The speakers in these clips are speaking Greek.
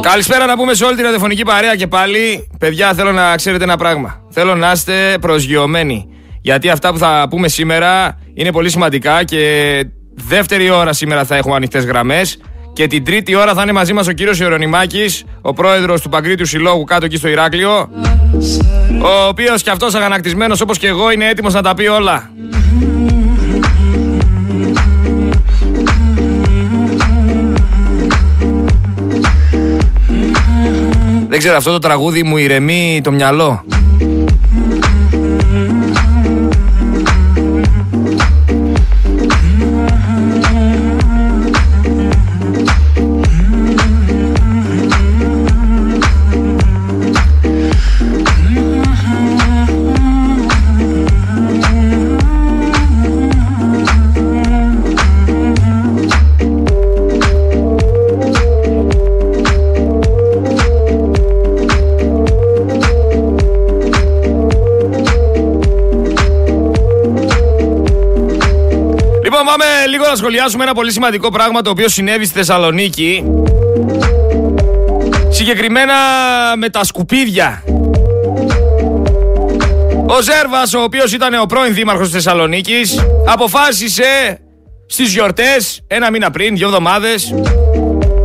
Καλησπέρα να πούμε σε όλη την ραδιοφωνική παρέα και πάλι. Παιδιά, θέλω να ξέρετε ένα πράγμα. Θέλω να είστε προσγειωμένοι. Γιατί αυτά που θα πούμε σήμερα είναι πολύ σημαντικά και δεύτερη ώρα σήμερα θα έχουμε ανοιχτές γραμμές. Και την τρίτη ώρα θα είναι μαζί μας ο κύριος Ιερονιμάκη, ο πρόεδρος του Παγκρίτιου Συλλόγου κάτω εκεί στο Ηράκλειο. Ο οποίος κι αυτός αγανακτισμένος όπως και εγώ είναι έτοιμος να τα πει όλα. Δεν ξέρω, αυτό το τραγούδι μου ηρεμεί το μυαλό. Να σχολιάσουμε ένα πολύ σημαντικό πράγμα το οποίο συνέβη στη Θεσσαλονίκη. Συγκεκριμένα με τα σκουπίδια. Ο Ζέρβας, ο οποίος ήταν ο πρώην δήμαρχος της Θεσσαλονίκης, αποφάσισε στις γιορτές, ένα μήνα πριν, δύο εβδομάδες,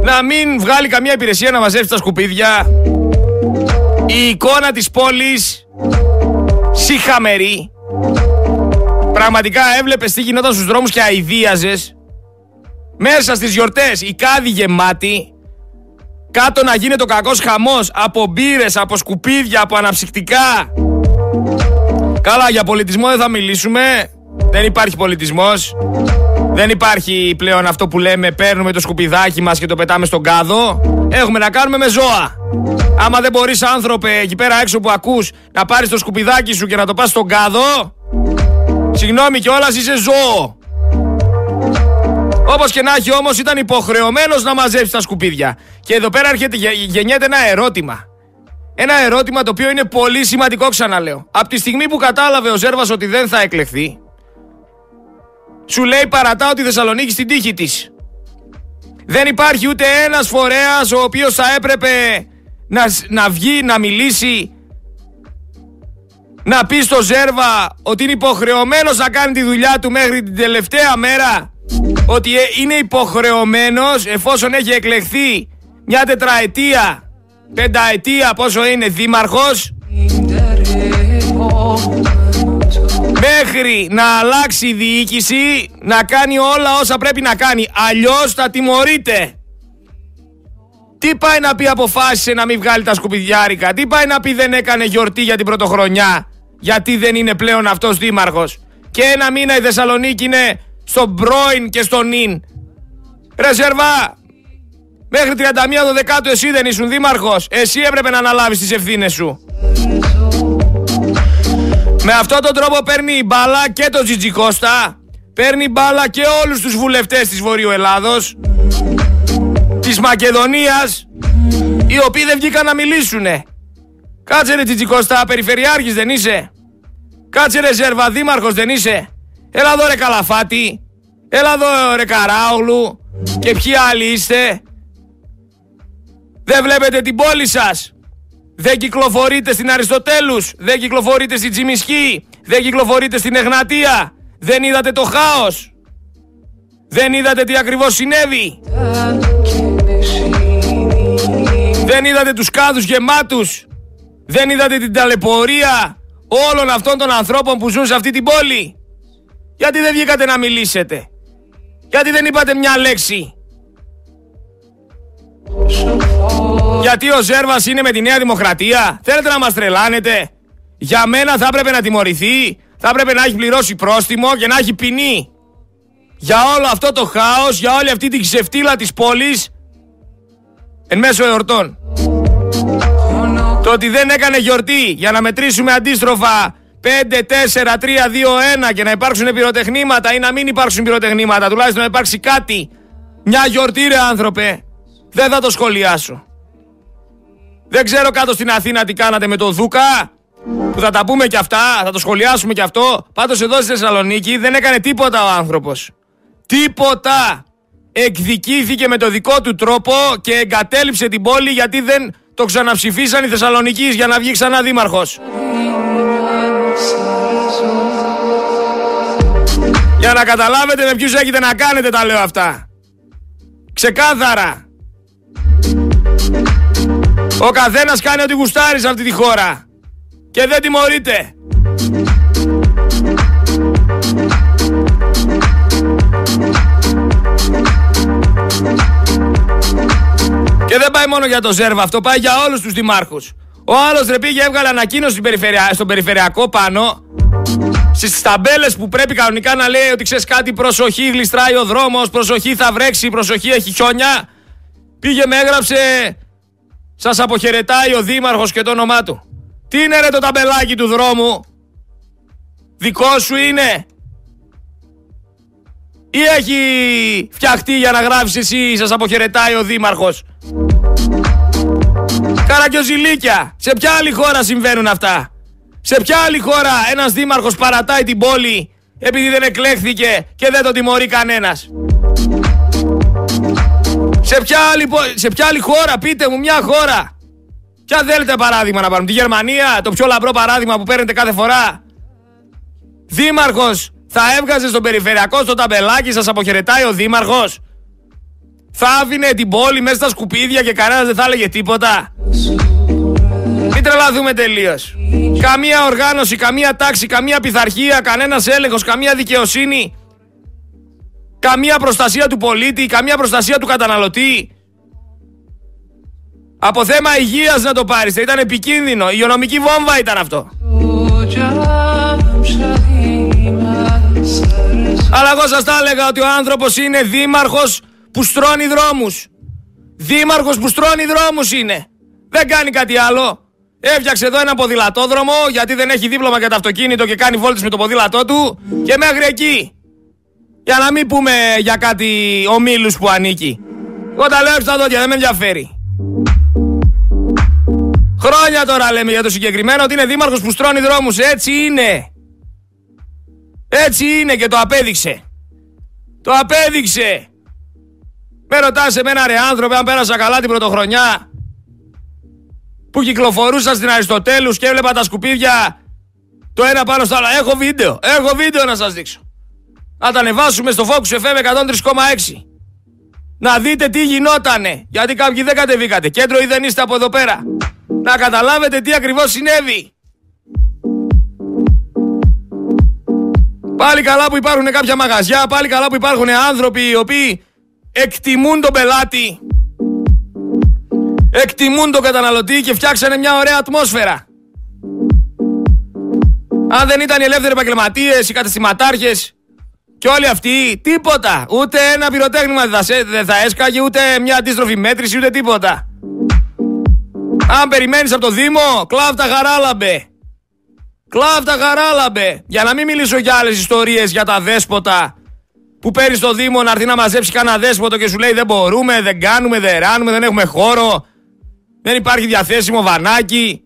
να μην βγάλει καμία υπηρεσία να μαζεύσει τα σκουπίδια. Η εικόνα της πόλης, συχαμερή, Πραγματικά έβλεπες τι γινόταν στους δρόμους και αηδίαζες. Μέσα στις γιορτές η κάδη γεμάτη. Κάτω να γίνεται ο κακός χαμός από μπύρες, από σκουπίδια, από αναψυκτικά. Καλά, για πολιτισμό δεν θα μιλήσουμε. Δεν υπάρχει πολιτισμός. Δεν υπάρχει πλέον αυτό που λέμε παίρνουμε το σκουπιδάκι μας και το πετάμε στον κάδο. Έχουμε να κάνουμε με ζώα. Άμα δεν μπορείς άνθρωπε εκεί πέρα έξω που ακούς να πάρεις το σκουπιδάκι σου και να το πας στον κάδο, Συγγνώμη κιόλας είσαι ζώο. Όπως και να έχει όμως, ήταν υποχρεωμένος να μαζέψει τα σκουπίδια. Και εδώ πέρα έρχεται, γεννιέται ένα ερώτημα. Ένα ερώτημα το οποίο είναι πολύ σημαντικό, ξαναλέω. Από τη στιγμή που κατάλαβε ο Ζέρβας ότι δεν θα εκλεχθεί, σου λέει παρατάω τη Θεσσαλονίκη στην τύχη της. Δεν υπάρχει ούτε ένας φορέας ο οποίος θα έπρεπε να, να βγει, να μιλήσει να πεις στο Ζέρβα ότι είναι υποχρεωμένος να κάνει τη δουλειά του μέχρι την τελευταία μέρα; Ότι ε, είναι υποχρεωμένος εφόσον έχει εκλεχθεί μια τετραετία, πενταετία πόσο είναι δήμαρχος; Μέχρι να αλλάξει η διοίκηση να κάνει όλα όσα πρέπει να κάνει. Αλλιώς θα τιμωρείται. Τι πάει να πει αποφάσισε να μην βγάλει τα σκουπιδιάρικα; Τι πάει να πει δεν έκανε γιορτή για την πρωτοχρονιά; Γιατί δεν είναι πλέον αυτός δήμαρχος. Και ένα μήνα η Θεσσαλονίκη είναι στον πρώην και στον νυν. Ρεσερβά, μέχρι 31 το δεκάτου εσύ δεν ήσουν δήμαρχος. Εσύ έπρεπε να αναλάβεις τις ευθύνες σου. Με αυτόν τον τρόπο παίρνει η μπάλα και το Τζιτζικώστα. Παίρνει μπάλα και όλους τους βουλευτές της Βορείου Ελλάδος. Της Μακεδονίας. Οι οποίοι δεν βγήκαν να μιλήσουνε. Κάτσε ρε Τζιτζικώστα, περιφερειάρχης δεν είσαι. Κάτσε ρε Ζέρβα, δήμαρχος δεν είσαι. Έλα εδώ ρε Καλαφάτη. Έλα εδώ ρε Καράογλου. Και ποιοι άλλοι είστε. Δεν βλέπετε την πόλη σας. Δεν κυκλοφορείτε στην Αριστοτέλους. Δεν κυκλοφορείτε στην Τσιμισκή. Δεν κυκλοφορείτε στην Εγνατία. Δεν είδατε το χάος. Δεν είδατε τι ακριβώς συνέβη. Δεν είδατε τους κάδους γεμάτους. Δεν είδατε την ταλαιπωρία όλων αυτών των ανθρώπων που ζουν σε αυτή την πόλη. Γιατί δεν βγήκατε να μιλήσετε; Γιατί δεν είπατε μια λέξη; Γιατί ο Ζέρβας είναι με τη Νέα Δημοκρατία; Θέλετε να μας τρελάνετε; Για μένα θα έπρεπε να τιμωρηθεί. Θα έπρεπε να έχει πληρώσει πρόστιμο και να έχει ποινή. Για όλο αυτό το χάος, για όλη αυτή την ξεφτύλα της πόλης εν μέσω εορτών. Το ότι δεν έκανε γιορτή για να μετρήσουμε αντίστροφα 5, 4, 3, 2, 1 και να υπάρξουν πυροτεχνήματα ή να μην υπάρξουν πυροτεχνήματα, τουλάχιστον να υπάρξει κάτι. Μια γιορτή ρε άνθρωπε. Δεν θα το σχολιάσω. Δεν ξέρω κάτω στην Αθήνα τι κάνατε με τον Δούκα. Που θα τα πούμε κι αυτά, θα το σχολιάσουμε κι αυτό. Πάντως εδώ στη Θεσσαλονίκη δεν έκανε τίποτα ο άνθρωπος. Τίποτα. εκδικήθηκε με το δικό του τρόπο και εγκατέλειψε την πόλη γιατί δεν το ξαναψηφίσαν οι Θεσσαλονικείς για να βγει ξανά δήμαρχος. Για να καταλάβετε με ποιους έχετε να κάνετε τα λέω αυτά. Ξεκάθαρα. Ο καθένας κάνει ό,τι γουστάρεις σε αυτή τη χώρα. Και δεν τιμωρείται. Και δεν πάει μόνο για το Ζέρβα αυτό, πάει για όλους τους δημάρχους. Ο άλλος ρε πήγε έβγαλε ανακοίνωση στον περιφερειακό πάνω Στις ταμπέλες που πρέπει κανονικά να λέει ότι ξέρεις κάτι, προσοχή, γλιστράει ο δρόμος, προσοχή θα βρέξει, προσοχή έχει χιόνια. Πήγε με έγραψε, σας αποχαιρετάει ο Δήμαρχος και το όνομά του. Τι είναι ρε το ταμπελάκι του δρόμου, δικό σου είναι. Ή έχει φτιαχτεί για να γράψεις εσύ, σας αποχαιρετάει ο Δήμαρχος; Καρακιοζηλίκια, σε ποια άλλη χώρα συμβαίνουν αυτά; Σε ποια άλλη χώρα ένας δήμαρχος παρατάει την πόλη επειδή δεν εκλέχθηκε και δεν τον τιμωρεί κανένας; Σε ποια, άλλη, σε ποια άλλη χώρα, πείτε μου μια χώρα; Ποια θέλετε παράδειγμα να πάρουμε, τη Γερμανία, το πιο λαμπρό παράδειγμα που παίρνετε κάθε φορά; Δήμαρχος θα έβγαζε στον περιφερειακό στο ταμπελάκι, σας αποχαιρετάει ο δήμαρχος. Θα άφηνε την πόλη μέσα στα σκουπίδια και κανένας δεν θα έλεγε τίποτα. Μην τρελαθούμε τελείως. Καμία οργάνωση, καμία τάξη, καμία πειθαρχία, κανένας έλεγχος, καμία δικαιοσύνη. Καμία προστασία του πολίτη, καμία προστασία του καταναλωτή. Από θέμα υγείας να το πάρεις, ήταν επικίνδυνο. Η υγειονομική βόμβα ήταν αυτό. Αλλά εγώ σας τα έλεγα ότι ο άνθρωπος είναι δήμαρχος που στρώνει δρόμους. Δήμαρχος που στρώνει δρόμους είναι. Δεν κάνει κάτι άλλο. Έφτιαξε εδώ ένα ποδηλατόδρομο γιατί δεν έχει δίπλωμα για το αυτοκίνητο και κάνει βόλτες με το ποδήλατό του και μέχρι εκεί. Για να μην πούμε για κάτι ομίλους που ανήκει. Εγώ τα λέω στα δόντια, δεν με ενδιαφέρει. Χρόνια τώρα λέμε για το συγκεκριμένο ότι είναι δήμαρχος που στρώνει δρόμους. Έτσι είναι. Έτσι είναι και το απέδειξε. Το απέδειξε. Με ρωτάς εμένα ρε άνθρωπε αν πέρασα καλά την πρωτοχρονιά που κυκλοφορούσα στην Αριστοτέλους και έβλεπα τα σκουπίδια το ένα πάνω στο άλλο. Έχω βίντεο, έχω βίντεο να σας δείξω. Να τα ανεβάσουμε στο Focus FM 103,6. Να δείτε τι γινότανε. Γιατί κάποιοι δεν κατεβήκατε. Κέντρο ή δεν είστε από εδώ πέρα. Να καταλάβετε τι ακριβώς συνέβη. Πάλι καλά που υπάρχουν κάποια μαγαζιά, πάλι καλά που υπάρχουν άνθρωποι οι οποίοι εκτιμούν τον πελάτη εκτιμούν τον καταναλωτή και φτιάξανε μια ωραία ατμόσφαιρα. Αν δεν ήταν οι ελεύθεροι επαγγελματίες, οι καταστηματάρχες και όλοι αυτοί, τίποτα. Ούτε ένα πυροτέχνημα δεν θα έσκαγε, ούτε μια αντίστροφη μέτρηση, ούτε τίποτα. Αν περιμένεις από το Δήμο, κλάφτα χαράλαμπε. Κλάφτα χαράλαμπε. Για να μην μιλήσω για άλλες ιστορίες για τα δέσποτα που παίρνεις στο Δήμο να έρθει να μαζέψει κανένα δέσποτο και σου λέει δεν μπορούμε, δεν κάνουμε, δεν ράνουμε, δεν έχουμε χώρο. Δεν υπάρχει διαθέσιμο βανάκι.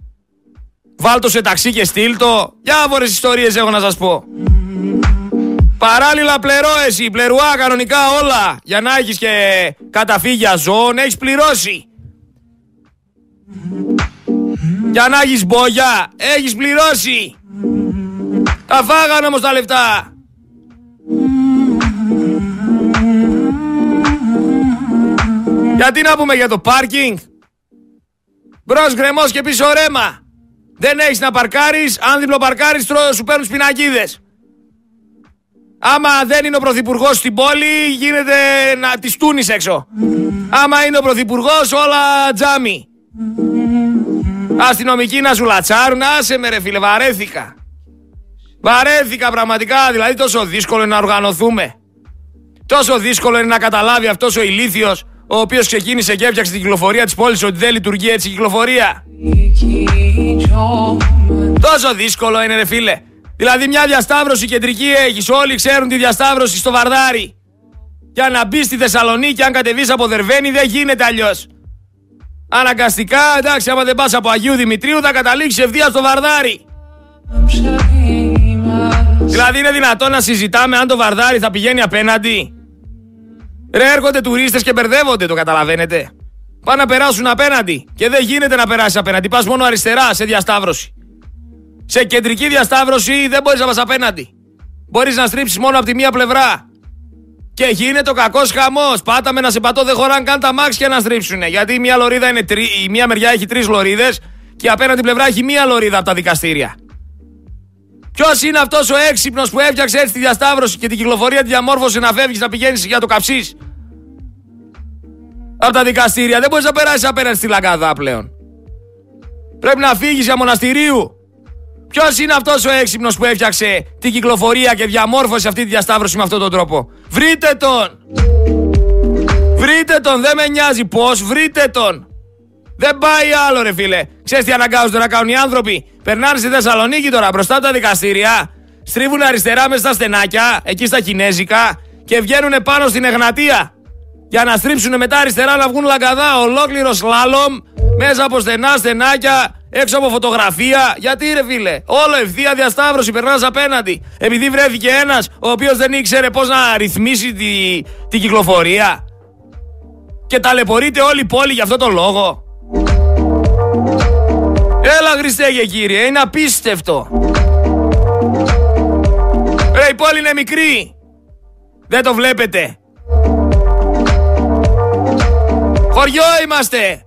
Βάλτο σε ταξί και στείλτο. Διάφορες ιστορίες έχω να σας πω. Παράλληλα πλερώ εσύ, πλερουά κανονικά όλα. Για να έχεις και καταφύγια ζώων, έχεις πληρώσει. Για να έχεις μπόγια, έχεις πληρώσει. Τα φάγανε όμως τα λεφτά. Γιατί να πούμε για το πάρκινγκ; Μπρος γκρεμός και πίσω ρέμα. Δεν έχεις να παρκάρεις. Αν διπλοπαρκάρει, σου παίρνουν σπινακίδες. Άμα δεν είναι ο πρωθυπουργός στην πόλη, γίνεται να της τούνει έξω. Άμα είναι ο πρωθυπουργός, όλα τζάμι. Αστυνομικοί να σου λατσάρουν, άσε με ρε φίλε, βαρέθηκα. Βαρέθηκα πραγματικά, δηλαδή τόσο δύσκολο είναι να οργανωθούμε. Τόσο δύσκολο είναι να καταλάβει αυτός ο ηλίθιος ο οποίος ξεκίνησε και έφτιαξε την κυκλοφορία της πόλης ότι δεν λειτουργεί έτσι η κυκλοφορία. Τόσο δύσκολο είναι, ρε φίλε. Δηλαδή, μια διασταύρωση κεντρική έχεις. Όλοι ξέρουν τη διασταύρωση στο Βαρδάρι. Για να μπεις στη Θεσσαλονίκη, αν κατεβείς από Δερβαίνη, δεν γίνεται αλλιώς. Αναγκαστικά, εντάξει, άμα δεν πας από Αγίου Δημητρίου, θα καταλήξεις ευθείας στο Βαρδάρι. Δηλαδή, είναι δυνατόν να συζητάμε αν το Βαρδάρι θα πηγαίνει απέναντι; Ρε έρχονται τουρίστες και μπερδεύονται, το καταλαβαίνετε. Πάνε να περάσουν απέναντι και δεν γίνεται να περάσεις απέναντι. Πας μόνο αριστερά σε διασταύρωση. Σε κεντρική διασταύρωση δεν μπορείς να πας απέναντι. Μπορείς να στρίψεις μόνο από τη μία πλευρά. Και γίνεται ο κακός χαμός. Πάταμε να σε πατώ, δεν χωράνε καν τα μάξια να στρίψουν. Γιατί η μία, λωρίδα είναι τρι... η μία μεριά έχει τρεις λωρίδες και απέναντι πλευρά έχει μία λωρίδα από τα δικαστήρια. Ποιος είναι αυτός ο έξυπνος που έφτιαξε έτσι τη διασταύρωση και την κυκλοφορία τη διαμόρφωσε να φεύγεις να πηγαίνεις για το καψί. Από τα δικαστήρια. Δεν μπορείς να περάσεις απέναντι στη λαγκαδά πλέον. Πρέπει να φύγεις για μοναστηρίου. Ποιος είναι αυτός ο έξυπνος που έφτιαξε την κυκλοφορία και διαμόρφωσε αυτή τη διασταύρωση με αυτόν τον τρόπο; Βρείτε τον! Βρείτε τον, δεν με νοιάζει πώς, βρείτε τον! Δεν πάει άλλο, ρε φίλε. Ξέρεις τι αναγκάζονται να κάνουν οι άνθρωποι; Περνάνε στη Θεσσαλονίκη τώρα μπροστά από τα δικαστήρια, στρίβουν αριστερά μέσα στα στενάκια, εκεί στα Κινέζικα και βγαίνουν πάνω στην Εγνατία. Για να στρίψουν μετά αριστερά να βγουν λαγκαδά. Ολόκληρο σλάλομ μέσα από στενά στενάκια έξω από φωτογραφία. Γιατί ρε φίλε, όλο ευθεία διασταύρωση, περνάς απέναντι. Επειδή βρέθηκε ένας ο οποίος δεν ήξερε πώς να ρυθμίσει τη, την κυκλοφορία. Και ταλαιπωρείται όλη η πόλη για αυτό το λόγο. Έλα Χριστέ και κύριε, είναι απίστευτο. Ρε η πόλη είναι μικρή. Δεν το βλέπετε. Χωριό είμαστε.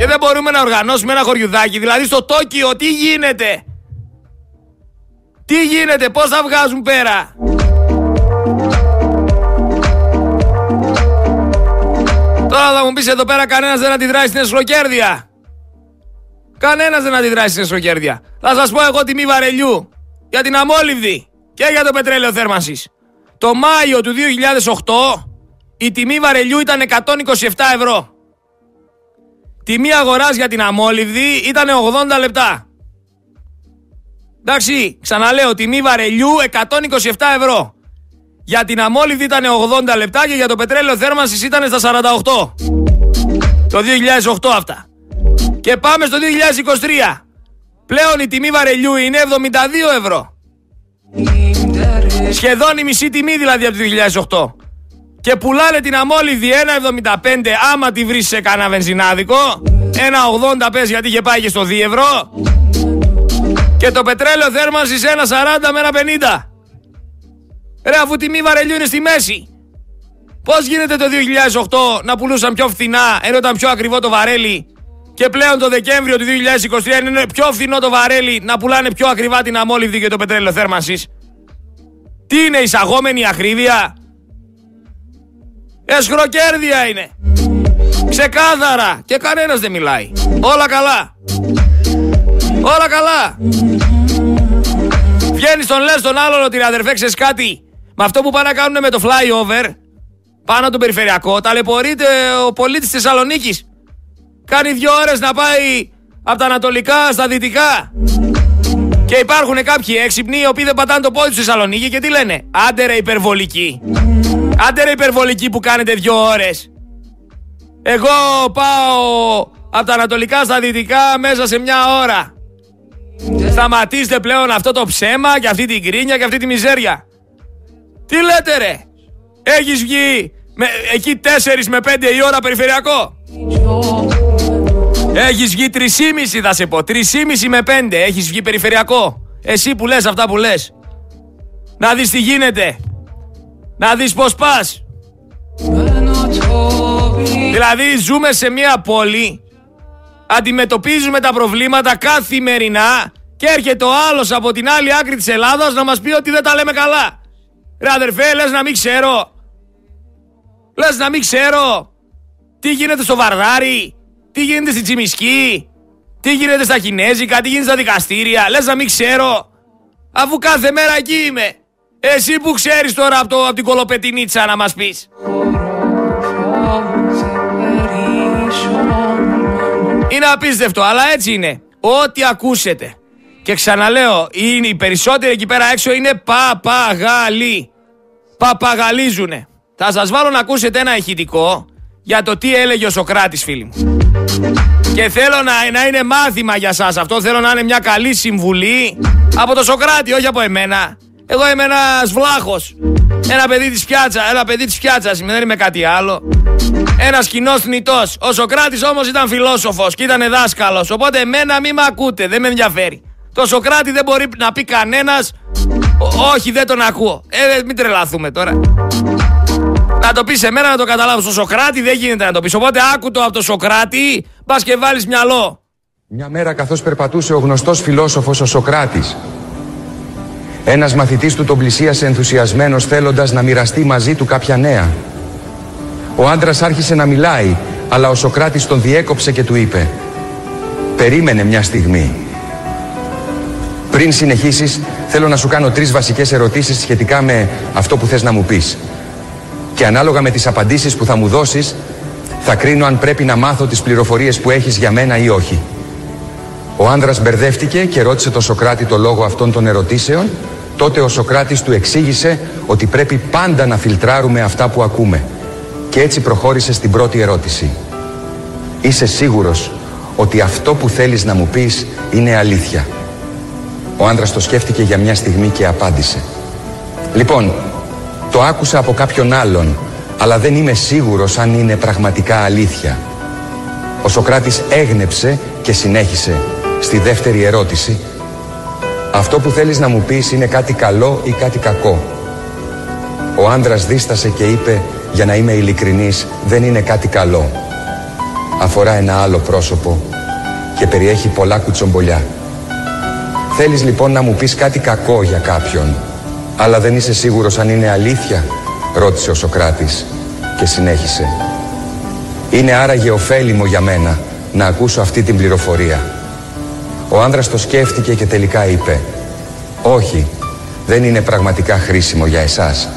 Και δεν μπορούμε να οργανώσουμε ένα χωριουδάκι. Δηλαδή στο Τόκιο τι γίνεται; Τι γίνεται, πώς θα βγάζουν πέρα; Τώρα θα μου πεις εδώ πέρα κανένας δεν αντιδράει στην εσχροκέρδεια. Κανένας δεν αντιδράει στην εσχροκέρδεια. Θα σας πω εγώ τιμή βαρελιού. Για την αμόλυβδη. Και για το πετρέλαιο θέρμανσης. Το Μάιο του 2008 η τιμή βαρελιού ήταν 127 ευρώ. Τιμή αγοράς για την αμόλυβδη ήταν 80 λεπτά. Εντάξει, ξαναλέω, τιμή βαρελιού 127 ευρώ. Για την αμόλυβδη ήταν 80 λεπτά και για το πετρέλαιο θέρμανσης ήταν στα 48. Το 2008 αυτά. Και πάμε στο 2023. Πλέον η τιμή βαρελιού είναι 72 ευρώ. Σχεδόν η μισή τιμή δηλαδή από το 2008 και πουλάνε την αμόλυδη 1,75 άμα τη βρεις σε κανένα βενζινάδικο. 1,80 πες γιατί είχε πάει και στο 2 ευρώ. Και το πετρέλαιο θέρμανσης 1,40 με 1,50. Ρε αφού τιμή βαρελιού είναι στη μέση. Πώς γίνεται το 2008 να πουλούσαν πιο φθηνά ενώ ήταν πιο ακριβό το βαρέλι και πλέον το Δεκέμβριο του 2023 είναι πιο φθηνό το βαρέλι να πουλάνε πιο ακριβά την αμόλυβδη και το πετρέλαιο θέρμανσης; Τι είναι εισαγόμενη ακρίβεια; Εσχροκέρδια είναι. Ξεκάθαρα. Και κανένας δεν μιλάει. Όλα καλά. Όλα καλά. Βγαίνεις τον λες τον άλλον ότι αδερφέ ξέρεις κάτι; Με αυτό που πάνε να κάνουν με το flyover πάνω από το περιφερειακό ταλαιπωρείται ο πολίτης της Θεσσαλονίκης. Κάνει δύο ώρες να πάει από τα ανατολικά στα δυτικά. Και υπάρχουν κάποιοι έξυπνοι οι οποίοι δεν πατάνε το πόδι στη Θεσσαλονίκη και τι λένε; Άντε ρε υπερβολική. Άντε ρε υπερβολική που κάνετε δύο ώρες. Εγώ πάω από τα ανατολικά στα δυτικά μέσα σε μια ώρα. Σταματήστε πλέον αυτό το ψέμα και αυτή την κρίνια και αυτή τη μιζέρια. Τι λέτε ρε; Έχεις βγει με, εκεί 4 με 5 η ώρα περιφερειακό; Έχεις βγει 3,5 θα σε πω. 3,5 με 5 έχεις βγει περιφερειακό. Εσύ που λες αυτά που λες. Να δεις τι γίνεται. Να δεις πως πας. Δηλαδή ζούμε σε μια πόλη, αντιμετωπίζουμε τα προβλήματα καθημερινά και έρχεται ο άλλος από την άλλη άκρη της Ελλάδας να μας πει ότι δεν τα λέμε καλά. Ρε αδερφέ, λες να μην ξέρω. Λες να μην ξέρω. Τι γίνεται στο Βαρδάρι, τι γίνεται στη Τσιμισκή, τι γίνεται στα Κινέζικα, τι γίνεται στα δικαστήρια. Λες να μην ξέρω. Αφού κάθε μέρα εκεί είμαι. Εσύ που ξέρεις τώρα από, το, από την κολοπετινίτσα να μας πεις. Είναι απίστευτο, αλλά έτσι είναι. Ό,τι ακούσετε. Και ξαναλέω, είναι οι περισσότεροι εκεί πέρα έξω είναι παπαγαλοί. Παπαγαλίζουνε. Θα σας βάλω να ακούσετε ένα ηχητικό για το τι έλεγε ο Σοκράτης φίλοι μου. Και θέλω να, να είναι μάθημα για σας αυτό, θέλω να είναι μια καλή συμβουλή από τον Σοκράτη, όχι από εμένα. Εγώ είμαι ένας βλάχος Ένα παιδί της πιάτσα, ένα παιδί της πιάτσας δεν είμαι κάτι άλλο. Ένας κοινός θνητός. Ο Σοκράτης όμως ήταν φιλόσοφος και ήταν δάσκαλος. Οπότε εμένα μην με ακούτε, δεν με ενδιαφέρει. Το Σοκράτη δεν μπορεί να πει κανένας. Όχι, δεν τον ακούω. Ε, μην τρελαθούμε τώρα. Να το πεις σε μένα να το καταλάβω. Στο Σοκράτη δεν γίνεται να το πεις. Οπότε άκου το από το Σοκράτη, πα και βάλεις μυαλό. Μια μέρα καθώς περπατούσε ο γνωστός φιλόσοφος ο Σοκράτης, ένας μαθητής του τον πλησίασε ενθουσιασμένος θέλοντας να μοιραστεί μαζί του κάποια νέα. Ο άντρας άρχισε να μιλάει, αλλά ο Σοκράτης τον διέκοψε και του είπε «Περίμενε μια στιγμή. Πριν συνεχίσεις, θέλω να σου κάνω τρεις βασικές ερωτήσεις σχετικά με αυτό που θες να μου πεις. Και ανάλογα με τις απαντήσεις που θα μου δώσεις, θα κρίνω αν πρέπει να μάθω τις πληροφορίες που έχεις για μένα ή όχι. Ο άνδρας μπερδεύτηκε και ρώτησε τον Σοκράτη το λόγο αυτών των ερωτήσεων. Τότε ο Σοκράτης του εξήγησε ότι πρέπει πάντα να φιλτράρουμε αυτά που ακούμε. Και έτσι προχώρησε στην πρώτη ερώτηση. Είσαι σίγουρος ότι αυτό που θέλεις να μου πεις είναι αλήθεια; Ο άντρας το σκέφτηκε για μια στιγμή και απάντησε. Λοιπόν, το άκουσα από κάποιον άλλον, αλλά δεν είμαι σίγουρος αν είναι πραγματικά αλήθεια. Ο Σοκράτης έγνεψε και συνέχισε στη δεύτερη ερώτηση. Αυτό που θέλεις να μου πεις είναι κάτι καλό ή κάτι κακό; Ο άντρας δίστασε και είπε για να είμαι ειλικρινής, δεν είναι κάτι καλό. Αφορά ένα άλλο πρόσωπο και περιέχει πολλά κουτσομπολιά. Θέλεις λοιπόν να μου πεις κάτι κακό για κάποιον, αλλά δεν είσαι σίγουρος αν είναι αλήθεια, ρώτησε ο Σοκράτης και συνέχισε. Είναι άραγε ωφέλιμο για μένα να ακούσω αυτή την πληροφορία. Ο άνδρας το σκέφτηκε και τελικά είπε «Όχι, δεν είναι πραγματικά χρήσιμο για εσάς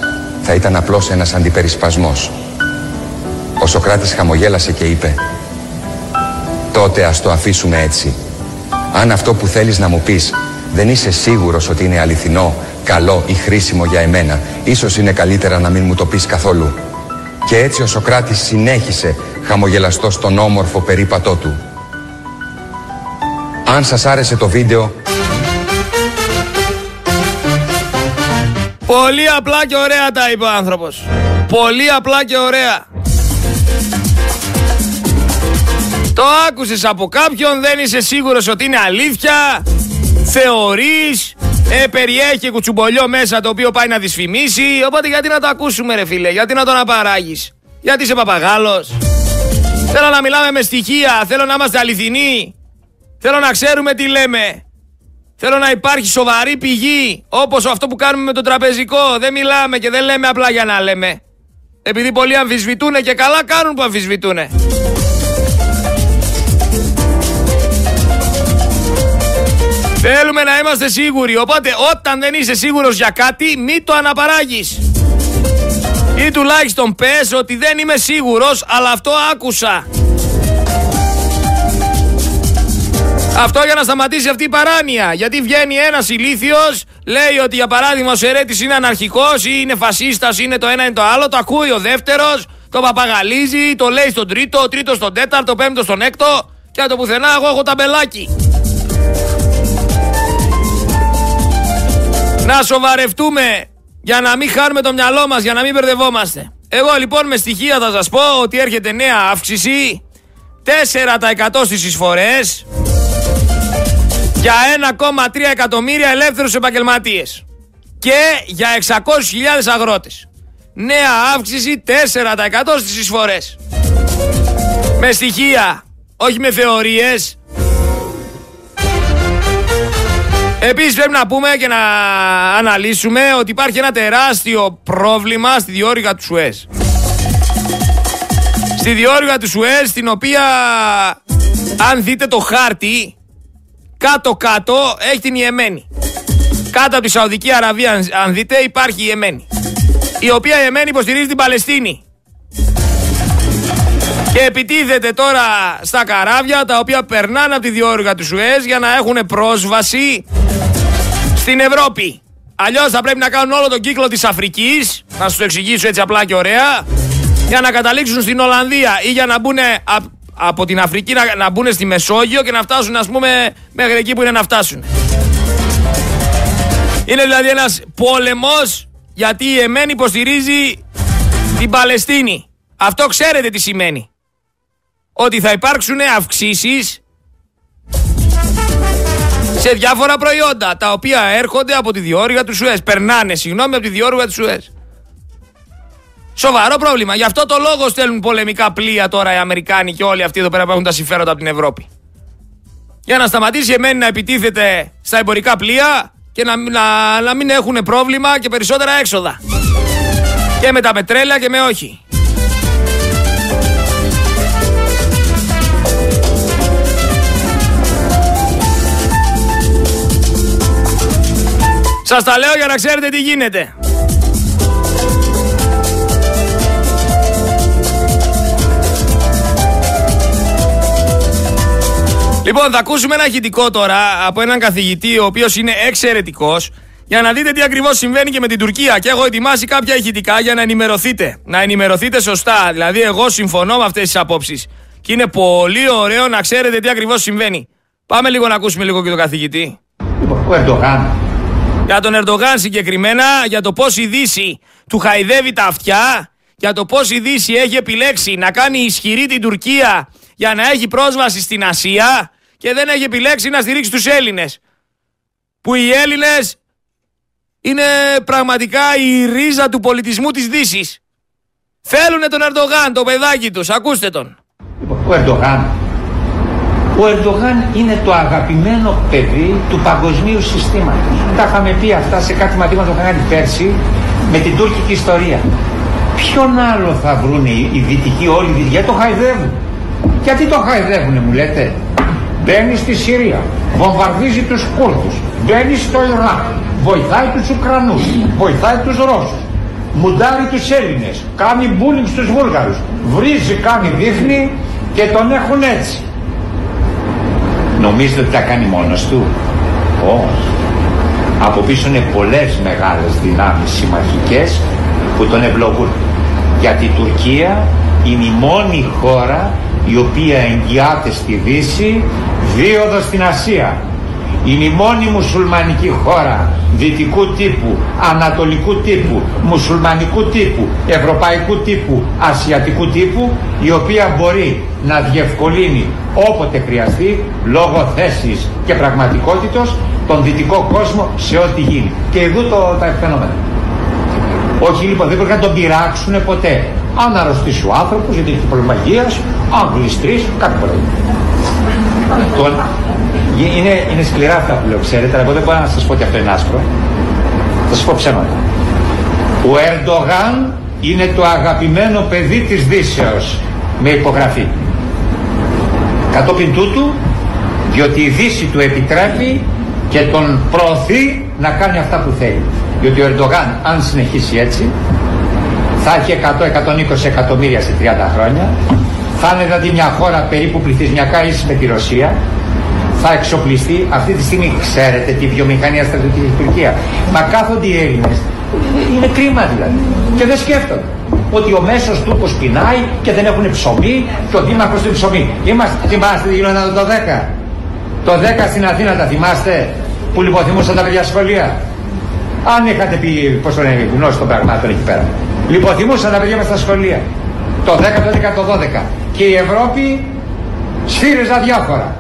θα ήταν απλώς ένας αντιπερισπασμός. Ο Σοκράτης χαμογέλασε και είπε «Τότε ας το αφήσουμε έτσι. Αν αυτό που θέλεις να μου πεις δεν είσαι σίγουρος ότι είναι αληθινό, καλό ή χρήσιμο για εμένα, ίσως είναι καλύτερα να μην μου το πεις καθόλου». Και έτσι ο Σοκράτης συνέχισε χαμογελαστός στον όμορφο περίπατό του. Αν σας άρεσε το βίντεο, Πολύ απλά και ωραία τα είπε ο άνθρωπος. Πολύ απλά και ωραία. Το άκουσες από κάποιον, δεν είσαι σίγουρος ότι είναι αλήθεια. Θεωρείς, ε, περιέχει κουτσουμπολιό μέσα το οποίο πάει να δυσφημίσει. Οπότε γιατί να το ακούσουμε ρε φίλε, γιατί να τον απαράγεις; Γιατί είσαι παπαγάλος; Θέλω να μιλάμε με στοιχεία, θέλω να είμαστε αληθινοί. Θέλω να ξέρουμε τι λέμε. Θέλω να υπάρχει σοβαρή πηγή, όπως αυτό που κάνουμε με το τραπεζικό. Δεν μιλάμε και δεν λέμε απλά για να λέμε. Επειδή πολλοί αμφισβητούν και καλά κάνουν που αμφισβητούν. Θέλουμε να είμαστε σίγουροι, οπότε όταν δεν είσαι σίγουρος για κάτι, μη το αναπαράγεις. Ή τουλάχιστον πες ότι δεν είμαι σίγουρος, αλλά αυτό άκουσα. Αυτό για να σταματήσει αυτή η παράνοια. Γιατί βγαίνει ένας ηλίθιος, λέει ότι για παράδειγμα ο Σερέτης είναι αναρχικός ή είναι φασίστας, είναι το ένα ή το άλλο. Το ακούει ο δεύτερος, το παπαγαλίζει, το λέει στον τρίτο, ο τρίτος στον τέταρτο, ο πέμπτος στον έκτο. Και από το πουθενά, εγώ έχω ταμπελάκι. Να σοβαρευτούμε για να μην χάνουμε το μυαλό μας, για να μην μπερδευόμαστε. Εγώ λοιπόν με στοιχεία θα σας πω ότι έρχεται νέα αύξηση 4% στις εισφορές για 1,3 εκατομμύρια ελεύθερους επαγγελματίες και για 600.000 αγρότες. Νέα αύξηση 4% στις εισφορές. Με στοιχεία, όχι με θεωρίες. Επίσης πρέπει να πούμε και να αναλύσουμε ότι υπάρχει ένα τεράστιο πρόβλημα στη διόρυγα του Σουέζ. Στη διόρυγα του Σουέζ, την οποία αν δείτε το χάρτη, κάτω-κάτω έχει την Ιεμένη. Κάτω από τη Σαουδική Αραβία, αν δείτε, υπάρχει η Ιεμένη. Η οποία η Ιεμένη υποστηρίζει την Παλαιστίνη. Και επιτίθεται τώρα στα καράβια τα οποία περνάνε από τη διόρυγα του Σουέζ για να έχουν πρόσβαση στην Ευρώπη. Αλλιώς θα πρέπει να κάνουν όλο τον κύκλο της Αφρικής, να σου το εξηγήσω έτσι απλά και ωραία, για να καταλήξουν στην Ολλανδία ή για να μπουν από την Αφρική να, να μπουν στη Μεσόγειο και να φτάσουν ας πούμε μέχρι εκεί που είναι να φτάσουν. Είναι δηλαδή ένας πόλεμος γιατί η ΕΜΕΝ υποστηρίζει την Παλαιστίνη. Αυτό ξέρετε τι σημαίνει. Ότι θα υπάρξουν αυξήσεις σε διάφορα προϊόντα τα οποία έρχονται από τη διόρυγα του Σουέζ. Περνάνε, συγγνώμη, από τη διόρυγα του Σουέζ. Σοβαρό πρόβλημα. Γι' αυτό το λόγο στέλνουν πολεμικά πλοία τώρα οι Αμερικάνοι και όλοι αυτοί εδώ πέρα που έχουν τα συμφέροντα από την Ευρώπη. Για να σταματήσει η εμένη να επιτίθεται στα εμπορικά πλοία και να, να, να μην έχουν πρόβλημα και περισσότερα έξοδα. Και με τα πετρέλαια και με όχι. Σας τα λέω για να ξέρετε τι γίνεται. Λοιπόν, θα ακούσουμε ένα ηχητικό τώρα από έναν καθηγητή ο οποίος είναι εξαιρετικός για να δείτε τι ακριβώς συμβαίνει και με την Τουρκία. Και έχω ετοιμάσει κάποια ηχητικά για να ενημερωθείτε. Να ενημερωθείτε σωστά. Δηλαδή, εγώ συμφωνώ με αυτές τις απόψεις. Και είναι πολύ ωραίο να ξέρετε τι ακριβώς συμβαίνει. Πάμε λίγο να ακούσουμε λίγο και τον καθηγητή. Λοιπόν, ο Ερντογάν. Για τον Ερντογάν συγκεκριμένα, για το πώς η Δύση του χαϊδεύει τα αυτιά, για το πώς η Δύση έχει επιλέξει να κάνει ισχυρή την Τουρκία για να έχει πρόσβαση στην Ασία και δεν έχει επιλέξει να στηρίξει τους Έλληνες. Που οι Έλληνες είναι πραγματικά η ρίζα του πολιτισμού της Δύσης. Θέλουνε τον Ερντογάν, το παιδάκι τους. Ακούστε τον. Λοιπόν, ο Ερντογάν. Ο Ερντογάν είναι το αγαπημένο παιδί του παγκοσμίου συστήματος. Τα είχαμε πει αυτά σε κάτι μαθήματα που είχαμε πέρσι με την τουρκική ιστορία. Ποιον άλλο θα βρουν οι δυτικοί όλοι οι δυτικοί, το χαϊδεύουν. Γιατί το χαϊδεύουνε μου λέτε; Μπαίνει στη Συρία, βομβαρδίζει τους Κούρδους, μπαίνει στο Ιράκ, βοηθάει τους Ουκρανούς, βοηθάει τους Ρώσους, μουντάρει τους Έλληνες, κάνει μπούλινγκ στους Βούλγαρους, βρίζει, κάνει δείχνει και τον έχουν έτσι. Νομίζετε ότι τα κάνει μόνος του; Όχι. Από πίσω είναι πολλές μεγάλες δυνάμεις συμμαχικές που τον ευλογούν. Γιατί η Τουρκία είναι η μόνη χώρα η οποία εγγυάται στη Δύση δίωδος στην Ασία. Είναι η μόνη μουσουλμανική χώρα δυτικού τύπου, ανατολικού τύπου, μουσουλμανικού τύπου, ευρωπαϊκού τύπου, ασιατικού τύπου η οποία μπορεί να διευκολύνει όποτε χρειαστεί λόγω θέσης και πραγματικότητος τον δυτικό κόσμο σε ό,τι γίνει. Και εδώ το, τα φαινόμενα. Όχι λοιπόν, δεν πρέπει να τον πειράξουν ποτέ. Αν αρρωστήσει ο άνθρωπος, γιατί έχει πρόβλημα υγεία, αν γλιστρήσει, κάτι μπορεί. Λοιπόν, είναι, είναι σκληρά αυτά που λέω, ξέρετε, αλλά εγώ δεν μπορώ να σας πω ότι αυτό είναι άσπρο. Θα σας πω ψέματα. Ο Ερντογάν είναι το αγαπημένο παιδί της Δύσεως με υπογραφή. Κατόπιν τούτου, διότι η Δύση του επιτρέπει και τον προωθεί να κάνει αυτά που θέλει. Διότι ο Ερντογάν, αν συνεχίσει έτσι, θα έχει 100-120 εκατομμύρια σε 30 χρόνια, θα είναι δηλαδή μια χώρα περίπου πληθυσμιακά ίσης με τη Ρωσία, θα εξοπλιστεί. Αυτή τη στιγμή ξέρετε τη βιομηχανία στρατιωτική στην Τουρκία. Μα κάθονται οι Έλληνες, είναι κρίμα δηλαδή. Και δεν σκέφτονται ότι ο μέσος τούρκος πεινάει και δεν έχουν ψωμί και ο δήμαρχος του ψωμί. Είμαστε, θυμάστε τι γινόταν το 10. Το 10 στην Αθήνα τα θυμάστε που λιποθυμούσαν τα παιδιά σχολεία. Αν είχατε πει πώ το λένε γνώση των πραγμάτων εκεί πέρα. Λιποθυμούσαν τα παιδιά μας στα σχολεία. Το 10, το 11, το 12. Και η Ευρώπη σφύριζα διάφορα.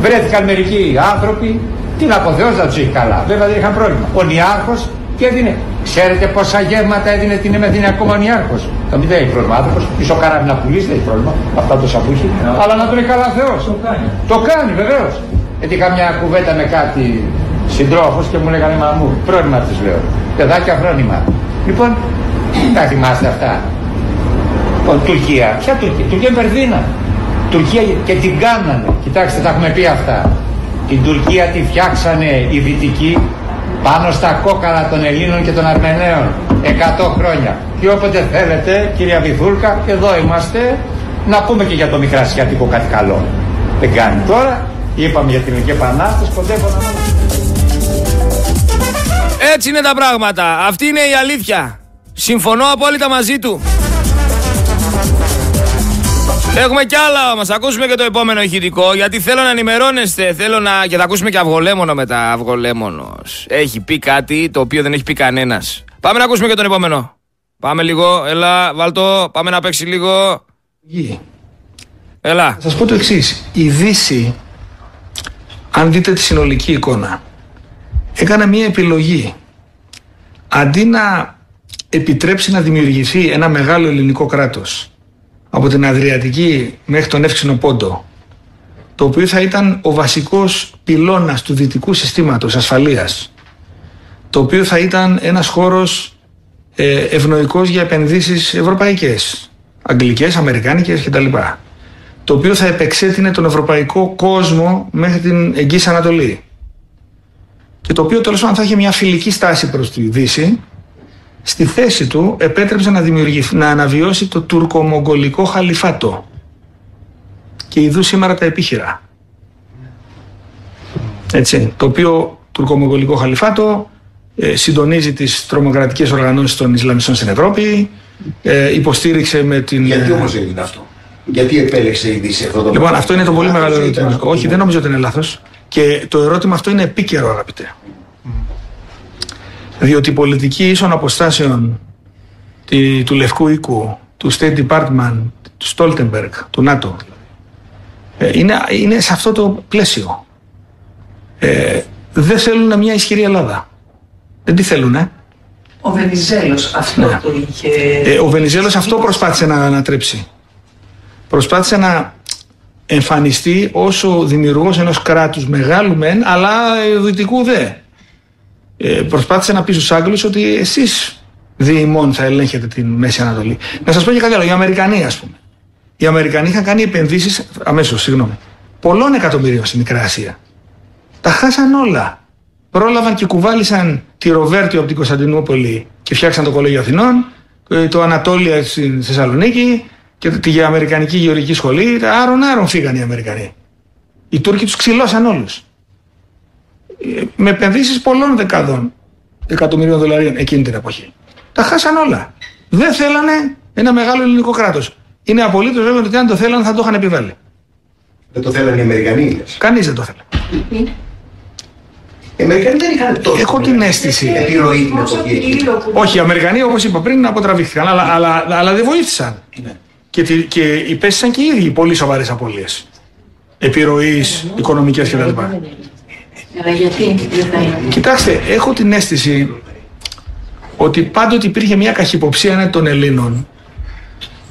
Βρέθηκαν μερικοί άνθρωποι, τι να πω, Θεός να τους έχει καλά. Βέβαια δεν είχαν πρόβλημα. Ο Νιάρχος και έδινε. Ξέρετε πόσα γεύματα έδινε την Εμεθύνη ακόμα ο Νιάρχος; Θα μην δεν έχει πρόβλημα άνθρωπος. Πίσω καράβι να πουλήσει δεν έχει πρόβλημα. Αυτά το σαπούχι. Αλλά να τον έχει καλά Θεός. Το κάνει. Το κάνει βεβαίως. Γιατί είχα μια κουβέντα με κάτι συντρόφους και μου λέγανε μα μου, πρόβλημα τους λέω. Παιδάκια φρόνημα. Λοιπόν, τα θυμάστε αυτά. Λοιπόν, Τουρκία, ποια Τουρκία, Τουρκία Μπερδίνα. Τουρκία και την κάνανε. Κοιτάξτε, τα έχουμε πει αυτά. Την Τουρκία τη φτιάξανε οι Δυτικοί πάνω στα κόκαλα των Ελλήνων και των Αρμενέων 100 χρόνια. Και όποτε θέλετε, κυρία Βυθούλκα, εδώ είμαστε, να πούμε και για το Μικρασιατικό κάτι καλό. Δεν κάνει τώρα, είπαμε για την Ελληνική Επανάσταση, κοντεύω να Έτσι είναι τα πράγματα. Αυτή είναι η αλήθεια. Συμφωνώ απόλυτα μαζί του. Έχουμε κι άλλα όμως. Ακούσουμε και το επόμενο ηχητικό γιατί θέλω να ενημερώνεστε. Θέλω να. και θα ακούσουμε και αυγολέμονο μετά. Αυγολέμονος. Έχει πει κάτι το οποίο δεν έχει πει κανένας. Πάμε να ακούσουμε και τον επόμενο. Πάμε λίγο. Έλα, βάλτο. Πάμε να παίξει λίγο. Γη. Έλα. Θα σας πω το εξής. Η Δύση, αν δείτε τη συνολική εικόνα, έκανε μία επιλογή. Αντί να επιτρέψει να δημιουργηθεί ένα μεγάλο ελληνικό κράτος από την Αδριατική μέχρι τον Εύξηνο Πόντο το οποίο θα ήταν ο βασικός πυλώνας του δυτικού συστήματος ασφαλείας το οποίο θα ήταν ένας χώρος ε, ευνοϊκός για επενδύσεις ευρωπαϊκές αγγλικές, αμερικάνικες κτλ το οποίο θα επεξέτεινε τον ευρωπαϊκό κόσμο μέχρι την Εγγύης Ανατολή και το οποίο τέλος πάντων θα είχε μια φιλική στάση προς τη Δύση στη θέση του επέτρεψε να, δημιουργηθεί, να αναβιώσει το τουρκομογγολικό χαλιφάτο και ειδού σήμερα τα επίχειρα. Έτσι, το οποίο τουρκομογγολικό χαλιφάτο ε, συντονίζει τις τρομοκρατικές οργανώσεις των Ισλαμιστών στην Ευρώπη, ε, υποστήριξε με την... Γιατί όμως έγινε αυτό; Γιατί επέλεξε η Δύση αυτό το Λοιπόν, αυτό είναι το πολύ μεγάλο ερώτημα. Όχι, δεν νομίζω ότι είναι λάθος. Και το ερώτημα αυτό είναι επίκαιρο, αγαπητέ. Διότι η πολιτική ίσων αποστάσεων του Λευκού Οίκου, του State Department, του Stoltenberg, του ΝΑΤΟ, ε, είναι, είναι σε αυτό το πλαίσιο. Ε, δεν θέλουν μια ισχυρή Ελλάδα. Δεν τι θέλουν, ε. Ο Βενιζέλος αυτό Ναι. το είχε... Ε, ο Βενιζέλος αυτό προσπάθησε να ανατρέψει. Προσπάθησε να εμφανιστεί όσο δημιουργός ενός κράτους μεγάλου μεν, αλλά ε, δυτικού δε. Ε, προσπάθησε να πει στους Άγγλους ότι εσείς διημών θα ελέγχετε την Μέση Ανατολή. Να σας πω και κάτι άλλο. Οι Αμερικανοί ας πούμε. Οι Αμερικανοί είχαν κάνει επενδύσεις, αμέσως, συγγνώμη, πολλών εκατομμυρίων στη Μικρά Ασία. Τα χάσαν όλα. Πρόλαβαν και κουβάλισαν τη Ροβέρτιο από την Κωνσταντινούπολη και φτιάξαν το Κολέγιο Αθηνών, ε, το Ανατόλια στην Θεσσαλονίκη και τη Αμερικανική Γεωργική Σχολή. Άρον άρον φύγαν οι Αμερικανοί. Οι Τούρκοι τους ξυλώσαν όλους. Ε, Με επενδύσεις πολλών δεκάδων εκατομμυρίων δολαρίων εκείνη την εποχή. Τα χάσαν όλα. Δεν θέλανε ένα μεγάλο ελληνικό κράτος. Είναι απολύτως βέβαιο ότι αν το θέλανε θα το είχαν επιβάλει. Δεν το θέλανε οι Αμερικανοί, λες. Κανείς δεν το θέλει. Οι Αμερικανοί δεν είχαν τόσο Έχω την αίσθηση. επιρροή την εποχή εκεί. Όχι, οι Αμερικανοί όπως είπα πριν αποτραβήχθηκαν, αλλά, αλλά, αλλά δεν βοήθησαν. Και, τη- και υπέστησαν και οι ίδιοι πολύ σοβαρές απώλειες. Επιρροής, οικονομικές κτλ. Αλλά γιατί δεν θα είναι. Κοιτάξτε, έχω την αίσθηση ότι πάντοτε υπήρχε μια καχυποψία έναντι των Ελλήνων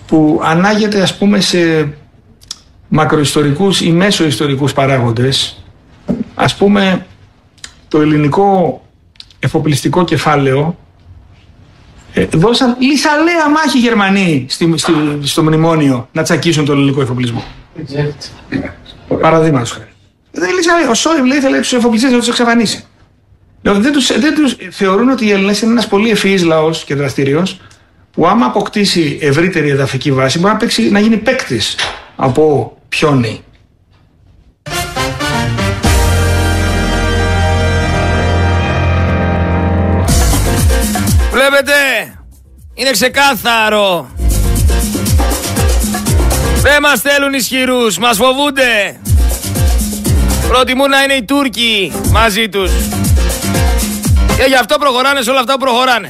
που ανάγεται ας πούμε σε μακροϊστορικούς ή μέσοϊστορικούς παράγοντες ας πούμε το ελληνικό εφοπλιστικό κεφάλαιο ε, δώσαν λυσαλέα μάχη οι Γερμανοί στη, στη, στο μνημόνιο να τσακίσουν τον ελληνικό εφοπλισμό. Παραδείγματος χάρη. Δεν λύσανε. Ο Σόιμπλε ήθελε τους εφοπλιστές να τους εξαφανίσει. Δηλαδή δεν τους, δεν τους θεωρούν ότι οι Έλληνες είναι ένας πολύ ευφυής λαός και δραστήριος που άμα αποκτήσει ευρύτερη εδαφική βάση μπορεί να, παίξει, να γίνει παίκτης από πιόνι. Βλέπετε, είναι ξεκάθαρο. Δεν μας θέλουν ισχυρούς, μας φοβούνται. Προτιμούν να είναι οι Τούρκοι μαζί τους. Και γι' αυτό προχωράνε σε όλα αυτά που προχωράνε.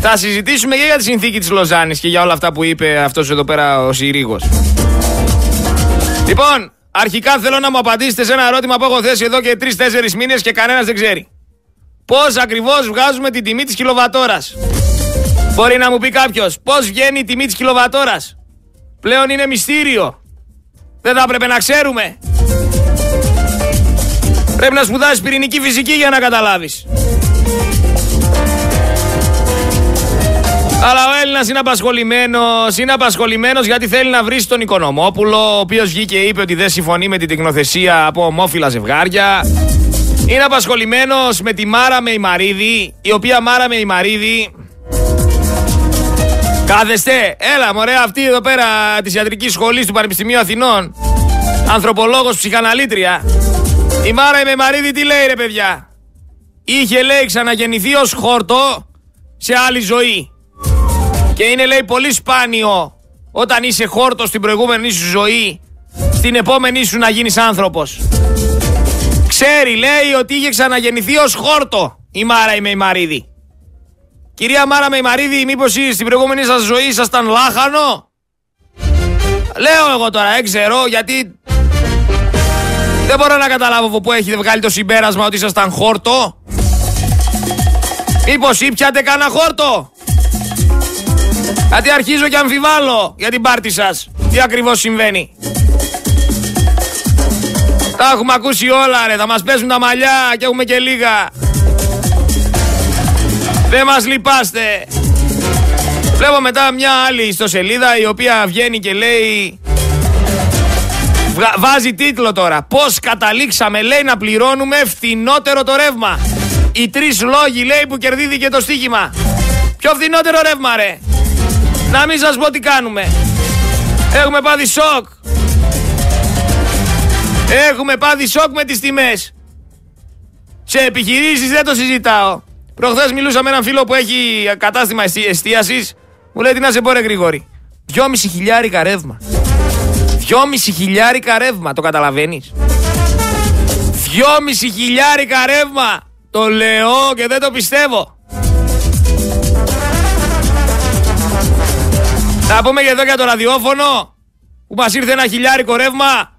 Θα συζητήσουμε και για τη συνθήκη της Λοζάνης και για όλα αυτά που είπε αυτός εδώ πέρα ο Συρίγος. Λοιπόν, αρχικά θέλω να μου απαντήσετε σε ένα ερώτημα που έχω θέσει εδώ και 3-4 μήνες και κανένας δεν ξέρει. Πώς ακριβώς βγάζουμε την τιμή της κιλοβατόρας; Μπορεί να μου πει κάποιος πώς βγαίνει η τιμή της κιλοβατόρας; Πλέον είναι μυστήριο. Δεν θα έπρεπε να ξέρουμε. Πρέπει να σπουδάσεις πυρηνική φυσική για να καταλάβεις. Αλλά ο Έλληνας είναι απασχολημένος. Είναι απασχολημένος γιατί θέλει να βρει τον Οικονομόπουλο, ο οποίος βγήκε και είπε ότι δεν συμφωνεί με την τεκνοθεσία από ομόφυλα ζευγάρια. Είναι απασχολημένος με τη Μάρα Μεϊμαρίδη, η οποία Μάρα Μεϊμαρίδη. Κάθεστε, έλα μωρέ αυτή εδώ πέρα της ιατρικής σχολής του Πανεπιστημίου Αθηνών. Ανθρωπολόγος ψυχαναλήτρια. Η Μάρα η Μεϊμαρίδη τι λέει ρε παιδιά; Είχε λέει ξαναγεννηθεί ως χόρτο σε άλλη ζωή. Και είναι λέει πολύ σπάνιο όταν είσαι χόρτος στην προηγούμενη σου ζωή, στην επόμενη σου να γίνεις άνθρωπος. Ξέρει, λέει, ότι είχε ξαναγεννηθεί ως χόρτο η Μάρα η Μεϊμαρίδη. Κυρία Μάρα Μεϊμαρίδη, μήπως στην προηγούμενη σας ζωή ήσασταν λάχανο; Λέω εγώ τώρα, δεν ξέρω, γιατί δεν μπορώ να καταλάβω από πού έχετε βγάλει το συμπέρασμα ότι ήσασταν χόρτο. Μήπως ήπιατε κανένα χόρτο; Γιατί αρχίζω και αμφιβάλλω για την πάρτη σας. Τι ακριβώς συμβαίνει; Τα έχουμε ακούσει όλα ρε, θα μας πέσουν τα μαλλιά και έχουμε και λίγα. Δεν μας λυπάστε. Βλέπω μετά μια άλλη ιστοσελίδα η οποία βγαίνει και λέει Βάζει τίτλο τώρα. Πώς καταλήξαμε λέει να πληρώνουμε φθηνότερο το ρεύμα. Οι τρεις λόγοι λέει που κερδίθηκε το στοίχημα. Πιο φθηνότερο ρεύμα ρε; Να μην σας πω τι κάνουμε. Έχουμε πάθει σοκ. Έχουμε πάθει σοκ με τις τιμές. Σε επιχειρήσεις δεν το συζητάω. Προχθές μιλούσα με έναν φίλο που έχει κατάστημα εστίασης. Μου λέει τι να σε πω ρε Γρηγόρη. Δυόμιση χιλιάρικα ρεύμα. Δυόμιση χιλιάρικα ρεύμα, το καταλαβαίνεις. Δυόμιση χιλιάρικα ρεύμα. Το λέω και δεν το πιστεύω. Θα πούμε και εδώ για το ραδιόφωνο που μας ήρθε ένα χιλιάρικο ρεύμα.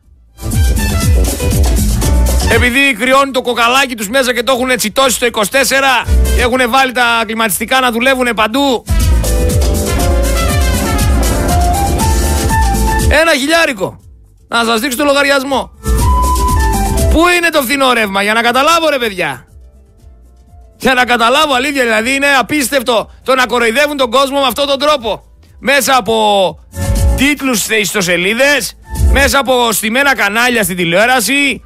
Επειδή κρυώνει το κοκαλάκι τους μέσα και το έχουν τσιτώσει στο 24 και έχουν βάλει τα κλιματιστικά να δουλεύουν παντού. Ένα χιλιάρικο. Να σας δείξω το λογαριασμό. Πού είναι το φθηνό ρεύμα για να καταλάβω ρε παιδιά. Για να καταλάβω αλήθεια δηλαδή είναι απίστευτο το να κοροϊδεύουν τον κόσμο με αυτόν τον τρόπο μέσα από τίτλους στις ιστοσελίδες, μέσα από στημένα κανάλια στην τηλεόραση,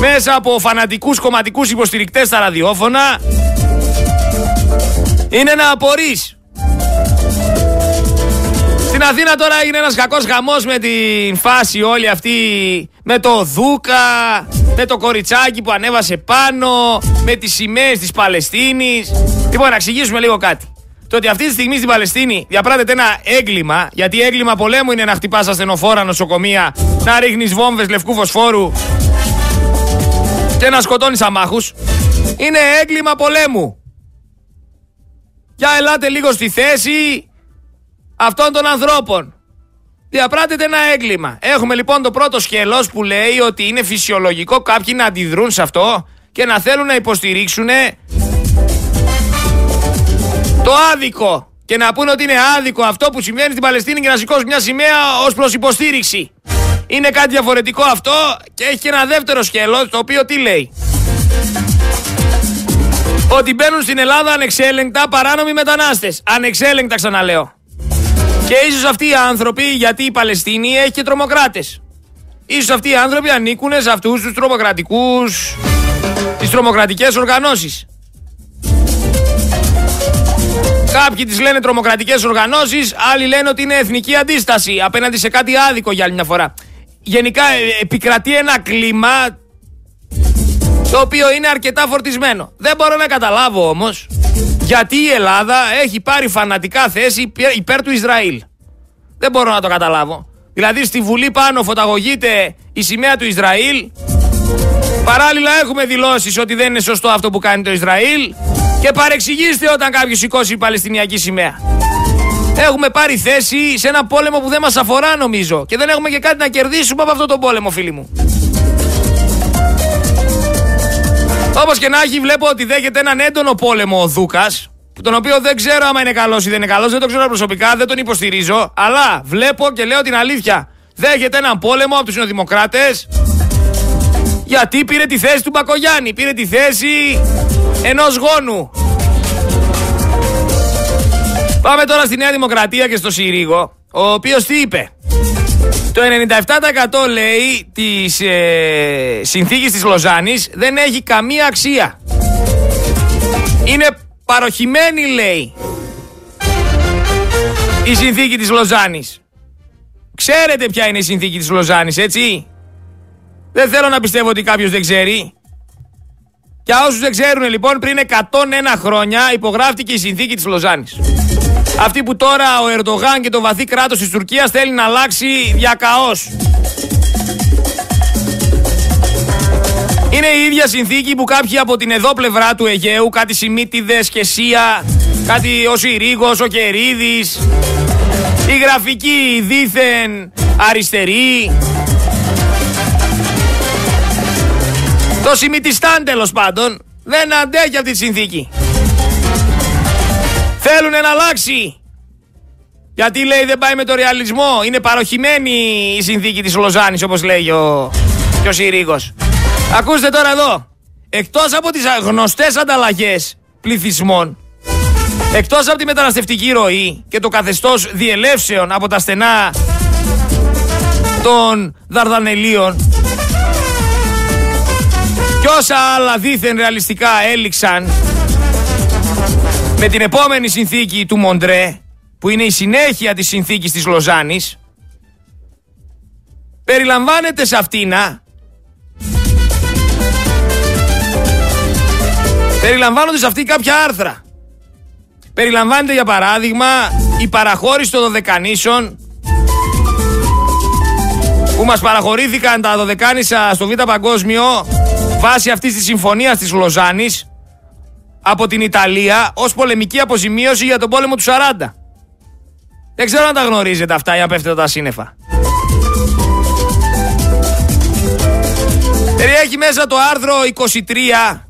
μέσα από φανατικούς κομματικούς υποστηρικτές στα ραδιόφωνα. Είναι να απορείς. Στην Αθήνα τώρα έγινε ένας κακός χαμός με την φάση όλη αυτή με το Δούκα, με το κοριτσάκι που ανέβασε πάνω, με τις σημαίες της Παλαιστίνης. Λοιπόν, να εξηγήσουμε λίγο κάτι το ότι αυτή τη στιγμή στην Παλαιστίνη διαπράτεται ένα έγκλημα, γιατί έγκλημα πολέμου είναι να χτυπάς ασθενοφόρα νοσοκομεία, να ρίχνεις βόμβες λευκού φωσφόρου και να σκοτώνεις αμάχους. Είναι έγκλημα πολέμου. Για ελάτε λίγο στη θέση αυτών των ανθρώπων. Διαπράτεται ένα έγκλημα. Έχουμε λοιπόν το πρώτο σκελός που λέει ότι είναι φυσιολογικό κάποιοι να αντιδρούν σε αυτό και να θέλουν να υποστηρίξουν το άδικο και να πούνε ότι είναι άδικο αυτό που συμβαίνει στην Παλαιστίνη και να σηκώσουν μια σημαία ως προς υποστήριξη. Είναι κάτι διαφορετικό αυτό και έχει και ένα δεύτερο σκέλος το οποίο τι λέει. Ότι μπαίνουν στην Ελλάδα ανεξέλεγκτα παράνομοι μετανάστες. Ανεξέλεγκτα ξαναλέω. Και ίσως αυτοί οι άνθρωποι, γιατί η Παλαιστίνη έχει και τρομοκράτες. Ίσως αυτοί οι άνθρωποι ανήκουν σε αυτούς τους τρομοκρατικούς, τις τρομοκρατικές οργανώσεις. Κάποιοι τις λένε τρομοκρατικές οργανώσεις, άλλοι λένε ότι είναι εθνική αντίσταση απέναντι σε κάτι άδικο για άλλη μια φορά. Γενικά ε, επικρατεί ένα κλίμα το οποίο είναι αρκετά φορτισμένο. Δεν μπορώ να καταλάβω όμως γιατί η Ελλάδα έχει πάρει φανατικά θέση υπέρ του Ισραήλ. Δεν μπορώ να το καταλάβω. Δηλαδή στη Βουλή πάνω φωταγωγείται η σημαία του Ισραήλ. Παράλληλα έχουμε δηλώσεις ότι δεν είναι σωστό αυτό που κάνει το Ισραήλ. Και παρεξηγήστε όταν κάποιος σηκώσει η Παλαιστινιακή σημαία. Έχουμε πάρει θέση σε ένα πόλεμο που δεν μας αφορά νομίζω και δεν έχουμε και κάτι να κερδίσουμε από αυτό τον πόλεμο φίλοι μου. Όπως και να έχει βλέπω ότι δέχεται έναν έντονο πόλεμο ο Δούκας τον οποίο δεν ξέρω άμα είναι καλός ή δεν είναι καλός, δεν το ξέρω προσωπικά, δεν τον υποστηρίζω αλλά βλέπω και λέω την αλήθεια δέχεται έναν πόλεμο από τους Νεοδημοκράτες γιατί πήρε τη θέση του Μπακογιάννη, πήρε τη θέση ενός γόνου. Πάμε τώρα στη Νέα Δημοκρατία και στο Συρίγο, ο οποίος τι είπε; Το 97% λέει της ε, συνθήκης της Λοζάνης δεν έχει καμία αξία. Είναι παροχημένη λέει η συνθήκη της Λοζάνης. Ξέρετε ποια είναι η συνθήκη της Λοζάνης έτσι; Δεν θέλω να πιστεύω ότι κάποιος δεν ξέρει. Για όσους δεν ξέρουν λοιπόν, πριν 101 χρόνια υπογράφτηκε η συνθήκη της Λοζάνης. Αυτή που τώρα ο Ερντογάν και το βαθύ κράτος της Τουρκίας θέλει να αλλάξει διακαώς. Είναι η ίδια συνθήκη που κάποιοι από την εδώ πλευρά του Αιγαίου, κάτι Σιμίτιδες και Σία, κάτι ο Συρίγος, ο Κερίδης, η γραφική δίθεν αριστερή, το Σιμιτιστάν τέλος πάντων, δεν αντέχει αυτή τη συνθήκη. Θέλουν να αλλάξει. Γιατί λέει δεν πάει με το ρεαλισμό. Είναι παροχημένη η συνθήκη της Λοζάνης όπως λέει ο, και ο Συρίγος. Ακούστε τώρα εδώ. Εκτός από τις γνωστές ανταλλαγές πληθυσμών, εκτός από τη μεταναστευτική ροή και το καθεστώς διελεύσεων από τα στενά των Δαρδανελίων και όσα άλλα δίθεν ρεαλιστικά έληξαν με την επόμενη συνθήκη του Μοντρέ που είναι η συνέχεια της συνθήκης της Λοζάνης περιλαμβάνεται σε αυτήνα περιλαμβάνονται σε αυτή κάποια άρθρα. Περιλαμβάνεται για παράδειγμα η παραχώρηση των δωδεκανήσων που μας παραχωρήθηκαν τα δωδεκάνησα στο Β' Παγκόσμιο βάσει αυτής της συμφωνίας της Λοζάνης από την Ιταλία ως πολεμική αποζημίωση για τον πόλεμο του 40. Δεν ξέρω αν τα γνωρίζετε αυτά ή αν πέφτετε τα σύννεφα. Περιέχει μέσα το άρθρο 23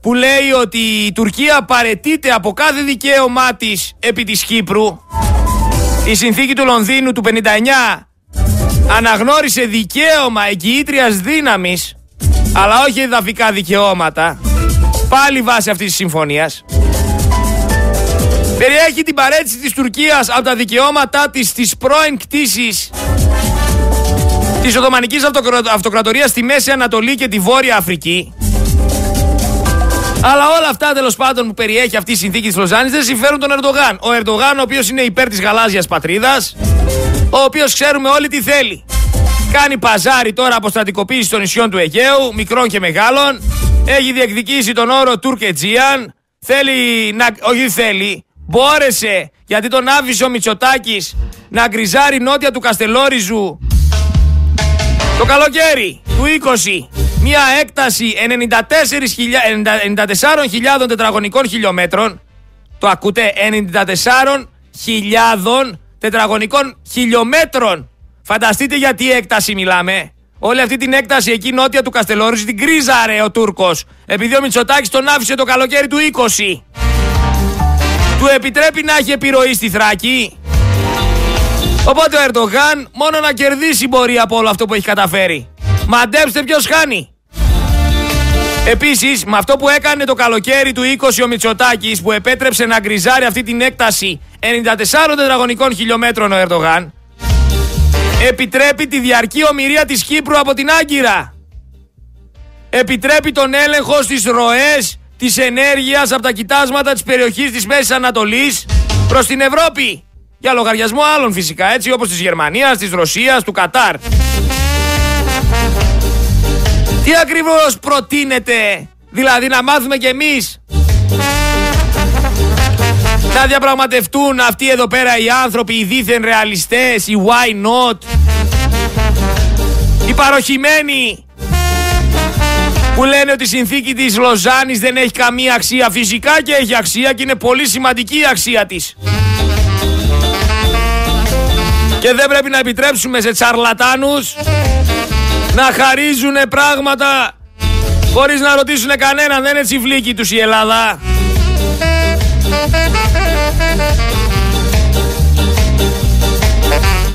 που λέει ότι η Τουρκία παρετείται από κάθε δικαίωμά της επί της Κύπρου. Η συνθήκη του Λονδίνου του 59 αναγνώρισε δικαίωμα εγγυήτριας δύναμης αλλά όχι εδαφικά δικαιώματα, πάλι βάσει αυτής της συμφωνίας, περιέχει την παρέτηση της Τουρκίας από τα δικαιώματά της στις πρώην κτήσεις της Οθωμανικής Αυτοκρατορίας στη Μέση Ανατολή και τη Βόρεια Αφρική. Αλλά όλα αυτά τέλος πάντων που περιέχει αυτή η συνθήκη της Λοζάνης δεν συμφέρουν τον Ερντογάν. Ο Ερντογάν, ο οποίος είναι υπέρ της γαλάζιας πατρίδας, ο οποίος ξέρουμε όλοι τι θέλει. Κάνει παζάρι τώρα από στρατικοποίηση των νησιών του Αιγαίου, μικρών και μεγάλων. Έχει διεκδικήσει τον όρο Τουρκετζίαν. Θέλει να. Όχι θέλει. Μπόρεσε γιατί τον άφησε ο Μητσοτάκης να γκριζάρει νότια του Καστελόριζου το καλοκαίρι του 20 μια έκταση 94.000 τετραγωνικών χιλιόμετρων. Το ακούτε, 94.000 τετραγωνικών χιλιόμετρων. Φανταστείτε για τι έκταση μιλάμε. Όλη αυτή την έκταση εκεί νότια του Καστελόριζου την κρίζαρε ο Τούρκος. Επειδή ο Μητσοτάκης τον άφησε το καλοκαίρι του 20. Του επιτρέπει να έχει επιρροή στη Θράκη. Οπότε ο Ερντογάν μόνο να κερδίσει μπορεί από όλο αυτό που έχει καταφέρει. Μαντέψτε ποιος χάνει. Επίσης, με αυτό που έκανε το καλοκαίρι του 20 ο Μητσοτάκης που επέτρεψε να γκριζάρει αυτή την έκταση 94 τετραγωνικών χιλιόμετρων ο Ερντογάν, επιτρέπει τη διαρκή ομοιρία της Κύπρου από την Άγκυρα. Επιτρέπει τον έλεγχο στις ροές της ενέργειας από τα κοιτάσματα της περιοχής της Μέσης Ανατολής προς την Ευρώπη. Για λογαριασμό άλλων φυσικά, έτσι όπως της Γερμανίας, της Ρωσίας, του Κατάρ. Τι ακριβώς προτείνετε, δηλαδή να μάθουμε κι εμείς; Να διαπραγματευτούν αυτοί εδώ πέρα οι άνθρωποι, οι δίθεν ρεαλιστές, οι why not, οι παροχημένοι που λένε ότι η συνθήκη της Λοζάνης δεν έχει καμία αξία. Φυσικά και έχει αξία και είναι πολύ σημαντική η αξία της. Και δεν πρέπει να επιτρέψουμε σε τσαρλατάνους να χαρίζουν πράγματα χωρίς να ρωτήσουν κανέναν. Δεν είναι τσιφλίκι τους η Ελλάδα.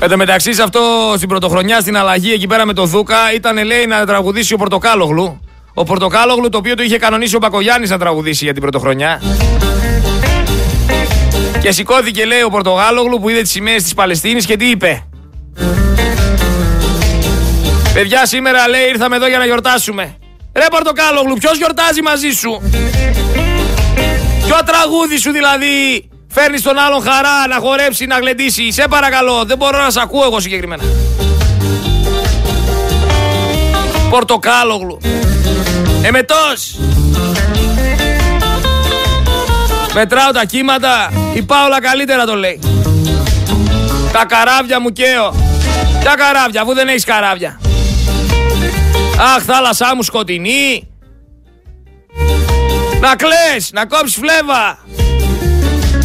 Εν τω μεταξύ, σε αυτό στην πρωτοχρονιά στην αλλαγή εκεί πέρα με το Δούκα ήταν λέει να τραγουδήσει ο Πορτοκάλογλου. Ο Πορτοκάλογλου το οποίο το είχε κανονίσει ο Μπακογιάννης να τραγουδήσει για την πρωτοχρονιά. Και σηκώθηκε λέει ο Πορτοκάλογλου που είδε τις σημαίες της Παλαιστίνης και τι είπε. Παιδιά, σήμερα λέει ήρθαμε εδώ για να γιορτάσουμε. Ρε Πορτοκάλογλου, ποιος γιορτάζει μαζί σου; Ποιο τραγούδι σου δηλαδή; Φέρνει τον άλλον χαρά να χορέψει, να γλεντήσει. Σε παρακαλώ, δεν μπορώ να σε ακούω εγώ συγκεκριμένα. Πορτοκάλογλου. Εμετός. Μετράω τα κύματα. Η Πάολα καλύτερα το λέει. Τα καράβια μου καίω. Τα καράβια, αφού δεν έχεις καράβια. Αχ, θάλασσά μου σκοτεινή. Να κλαις, να κόψεις φλέβα.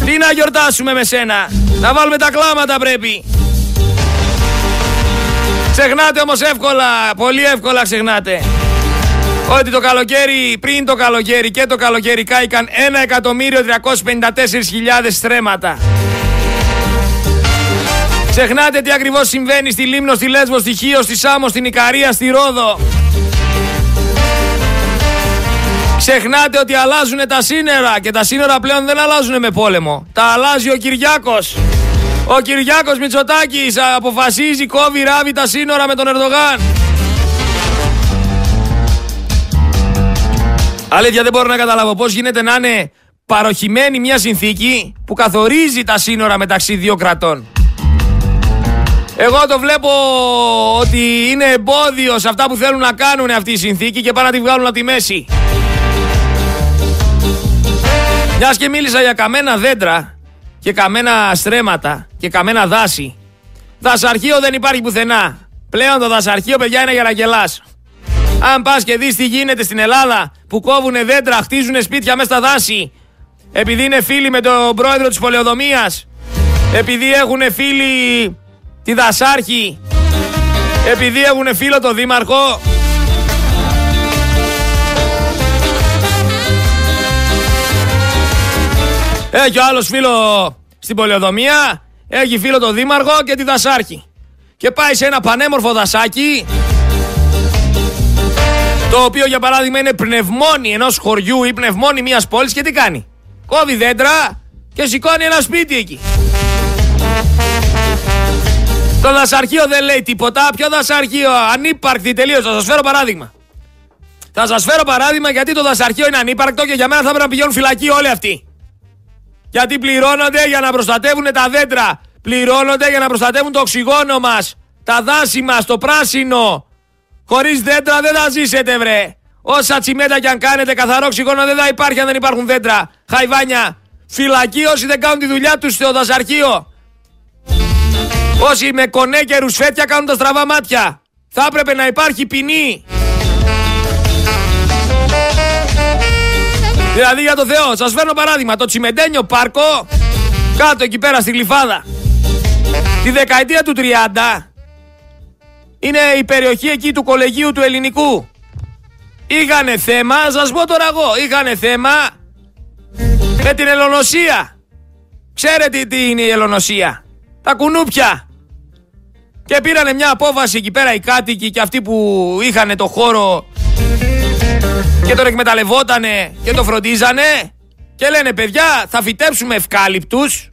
Τι να γιορτάσουμε με σένα; Να βάλουμε τα κλάματα πρέπει. Ξεχνάτε όμως εύκολα, πολύ εύκολα ξεχνάτε. Ότι το καλοκαίρι, πριν το καλοκαίρι και το καλοκαίρι κάηκαν 1.354.000 στρέμματα. Ξεχνάτε τι ακριβώς συμβαίνει στη Λίμνο, στη Λέσβο, στη Χίο, στη Σάμο, στην Ικαρία, στη Ρόδο. Ξεχνάτε ότι αλλάζουν τα σύνορα και τα σύνορα πλέον δεν αλλάζουν με πόλεμο. Τα αλλάζει ο Κυριάκος. Ο Κυριάκος Μητσοτάκης αποφασίζει κόβει ράβει τα σύνορα με τον Ερδογάν. Αλήθεια δεν μπορώ να καταλάβω πώς γίνεται να είναι παροχημένη μια συνθήκη που καθορίζει τα σύνορα μεταξύ δύο κρατών. Εγώ το βλέπω ότι είναι εμπόδιο σε αυτά που θέλουν να κάνουν αυτή η συνθήκη και πάνε να τη βγάλουν από τη μέση. Μιας και μίλησα για καμένα δέντρα και καμένα στρέμματα και καμένα δάση. Δασαρχείο δεν υπάρχει πουθενά. Πλέον το δασαρχείο, παιδιά, είναι για να γελάς. Αν πας και δεις τι γίνεται στην Ελλάδα που κόβουν δέντρα, χτίζουν σπίτια μέσα στα δάση, επειδή είναι φίλοι με τον πρόεδρο της πολεοδομίας, επειδή έχουν φίλοι τη δασάρχη, επειδή έχουν φίλο τον δήμαρχο, Έχει ο άλλος φίλο στην πολεοδομία, έχει φίλο τον δήμαρχο και τη δασάρχη. Και πάει σε ένα πανέμορφο δασάκι, το οποίο για παράδειγμα είναι πνευμόνι ενός χωριού ή πνευμόνι μιας πόλης και τι κάνει. Κόβει δέντρα και σηκώνει ένα σπίτι εκεί. Το δασαρχείο δεν λέει τίποτα. Ποιο δασαρχείο, ανύπαρκτη τελείως. Θα σας φέρω παράδειγμα. Θα σας φέρω παράδειγμα γιατί το δασαρχείο είναι ανύπαρκτο και για μένα θα πρέπει να πηγαίνουν φυλακή όλοι αυτοί. Γιατί πληρώνονται για να προστατεύουν τα δέντρα. Πληρώνονται για να προστατεύουν το οξυγόνο μας. Τα δάση μας, το πράσινο. Χωρίς δέντρα δεν θα ζήσετε, βρε. Όσα τσιμέντα κι αν κάνετε, καθαρό οξυγόνο δεν θα υπάρχει αν δεν υπάρχουν δέντρα. Χαϊβάνια. Φυλακή όσοι δεν κάνουν τη δουλειά τους στο δασαρχείο. Όσοι με κονέ και ρουσφέτια κάνουν τα στραβά μάτια. Θα έπρεπε να υπάρχει ποινή. Δηλαδή για το Θεό, σας φέρνω παράδειγμα, το Τσιμεντένιο Πάρκο, κάτω εκεί πέρα στη Γλυφάδα, τη δεκαετία του 30, είναι η περιοχή εκεί του κολεγίου του ελληνικού. Είχανε θέμα, σας πω τώρα εγώ, είχανε θέμα με την ελονοσία. Ξέρετε τι είναι η ελονοσία. Τα κουνούπια. Και πήρανε μια απόφαση εκεί πέρα οι κάτοικοι και αυτοί που είχαν το χώρο και τον εκμεταλλευότανε και το φροντίζανε και λένε παιδιά θα φυτέψουμε ευκάλυπτους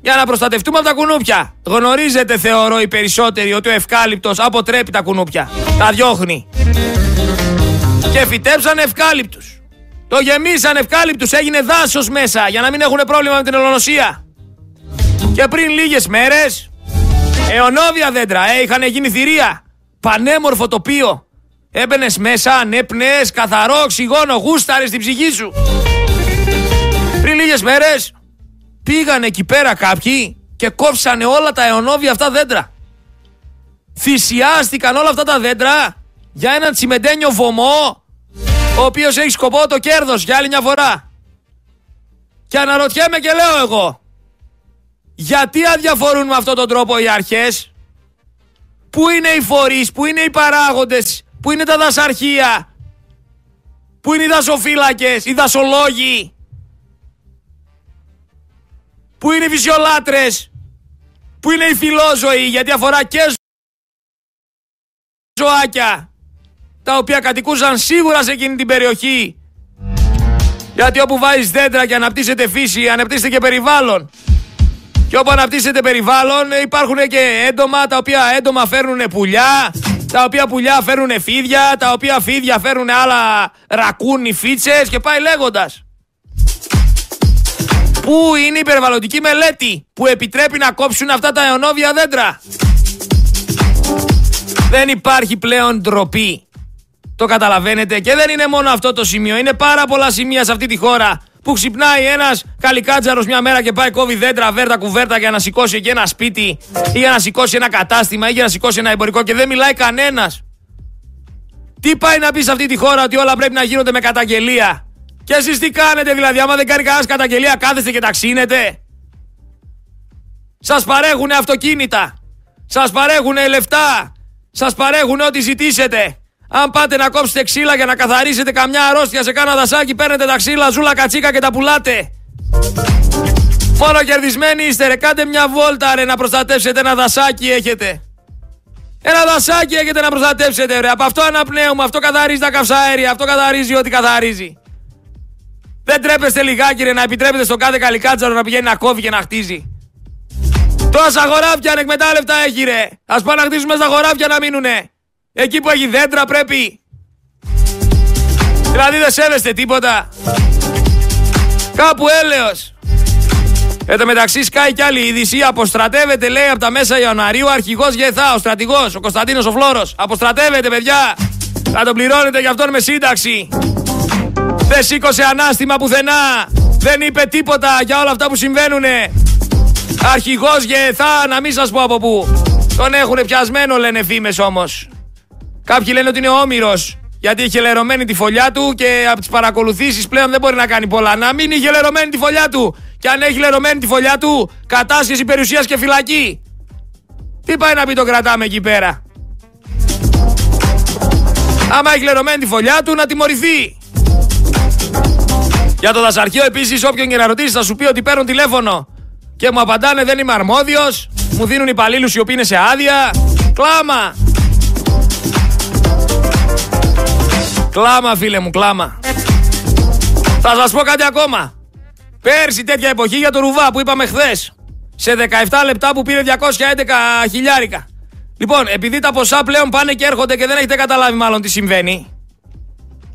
για να προστατευτούμε από τα κουνούπια. Γνωρίζετε θεωρώ οι περισσότεροι ότι ο ευκάλυπτος αποτρέπει τα κουνούπια. Τα διώχνει. Και φυτέψανε ευκάλυπτους. Το γεμίσαν ευκάλυπτους, έγινε δάσος μέσα για να μην έχουν πρόβλημα με την ελονοσία. Και πριν λίγες μέρες, αιωνόβια δέντρα, ε, είχαν γίνει θηρία. Πανέμορφο τοπίο. Έμπαινες μέσα, ανέπνε, καθαρό οξυγόνο, γούσταρες στην ψυχή σου. Πριν λίγες μέρες πήγαν εκεί πέρα κάποιοι και κόψανε όλα τα αιωνόβια αυτά δέντρα. Θυσιάστηκαν όλα αυτά τα δέντρα για έναν τσιμεντένιο βωμό ο οποίος έχει σκοπό το κέρδος για άλλη μια φορά. Και αναρωτιέμαι και λέω εγώ γιατί αδιαφορούν με αυτόν τον τρόπο οι αρχές; Πού είναι οι φορείς, πού είναι οι παράγοντες Πού είναι τα δασαρχεία; Πού είναι οι δασοφύλακες, οι δασολόγοι; Πού είναι οι φυσιολάτρες; Πού είναι οι φιλόζωοι γιατί αφορά και ζωάκια τα οποία κατοικούσαν σίγουρα σε εκείνη την περιοχή. Γιατί όπου βάζεις δέντρα και αναπτύσσεται φύση, αναπτύσσεται και περιβάλλον. Και όπου αναπτύσσεται περιβάλλον υπάρχουν και έντομα τα οποία έντομα φέρνουν πουλιά, τα οποία πουλιά φέρουν φίδια, τα οποία φίδια φέρουν άλλα ρακούνι, φίτσες και πάει λέγοντας. Πού είναι η περιβαλλοντική μελέτη που επιτρέπει να κόψουν αυτά τα αιωνόβια δέντρα; Δεν υπάρχει πλέον ντροπή. Το καταλαβαίνετε και δεν είναι μόνο αυτό το σημείο. Είναι πάρα πολλά σημεία σε αυτή τη χώρα που ξυπνάει ένας καλικάτζαρος μια μέρα και πάει κόβει δέντρα, βέρτα, κουβέρτα για να σηκώσει εκεί ένα σπίτι ή για να σηκώσει ένα κατάστημα ή για να σηκώσει ένα εμπορικό και δεν μιλάει κανένας. Τι πάει να πεις σε αυτή τη χώρα ότι όλα πρέπει να γίνονται με καταγγελία; Και εσείς τι κάνετε δηλαδή, άμα δεν κάνει κανένας καταγγελία, κάθεστε και ταξίνετε. Σας παρέχουν αυτοκίνητα. Σας παρέχουν λεφτά. Σας παρέχουν ό,τι ζητήσετε. Αν πάτε να κόψετε ξύλα για να καθαρίσετε καμιά αρρώστια σε κάνα δασάκι, παίρνετε τα ξύλα, ζούλα, κατσίκα και τα πουλάτε. Μόνο κερδισμένοι είστε ρε, κάντε μια βόλτα ρε να προστατεύσετε ένα δασάκι έχετε. Ένα δασάκι έχετε να προστατεύσετε ρε, από αυτό αναπνέουμε, αυτό καθαρίζει τα καυσαέρια, αυτό καθαρίζει ό,τι καθαρίζει. Δεν τρέπεστε λιγάκι ρε να επιτρέπετε στον κάθε καλικάτσαρο να πηγαίνει να κόβει και να χτίζει. Τόσα χωράφια ανεκμετάλλευτα έχει ρε. Ας πάνε να χτίσουμε στα χωράφια να μείνουνε. Εκεί που έχει δέντρα πρέπει. Δηλαδή δεν σέβεστε τίποτα. Κάπου έλεος. Εν τω μεταξύ σκάει κι άλλη είδηση. Αποστρατεύεται λέει από τα μέσα Ιανουαρίου αρχηγός Γεθά, ο στρατηγός, ο Κωνσταντίνος ο Φλόρο. Αποστρατεύεται, παιδιά. Θα τον πληρώνετε γι' αυτόν με σύνταξη. Δεν σήκωσε ανάστημα πουθενά. Δεν είπε τίποτα για όλα αυτά που συμβαίνουνε. Αρχηγός Γεθά, να μην σας πω από πού. Τον έχουν πιασμένο, λένε φήμες όμως. Κάποιοι λένε ότι είναι όμοιρος. Γιατί έχει λερωμένη τη φωλιά του και από τις παρακολουθήσεις πλέον δεν μπορεί να κάνει πολλά. Να μην είχε λερωμένη τη φωλιά του. Και αν έχει λερωμένη τη φωλιά του, κατάσχεση περιουσίας και φυλακή. Τι πάει να πει το κρατάμε εκεί πέρα; Άμα έχει λερωμένη τη φωλιά του, να τιμωρηθεί. Για το δασαρχείο επίσης, όποιον και να ρωτήσει, θα σου πει ότι παίρνουν τηλέφωνο και μου απαντάνε δεν είμαι αρμόδιος. Μου δίνουν υπαλλήλους οι οποίοι είναι σε άδεια. Κλάμα. Κλάμα, φίλε μου, κλάμα. Θα σας πω κάτι ακόμα. Πέρσι τέτοια εποχή για το Ρουβά που είπαμε χθες. Σε 17 λεπτά που πήρε 211 χιλιάρικα. Λοιπόν, επειδή τα ποσά πλέον πάνε και έρχονται και δεν έχετε καταλάβει μάλλον τι συμβαίνει.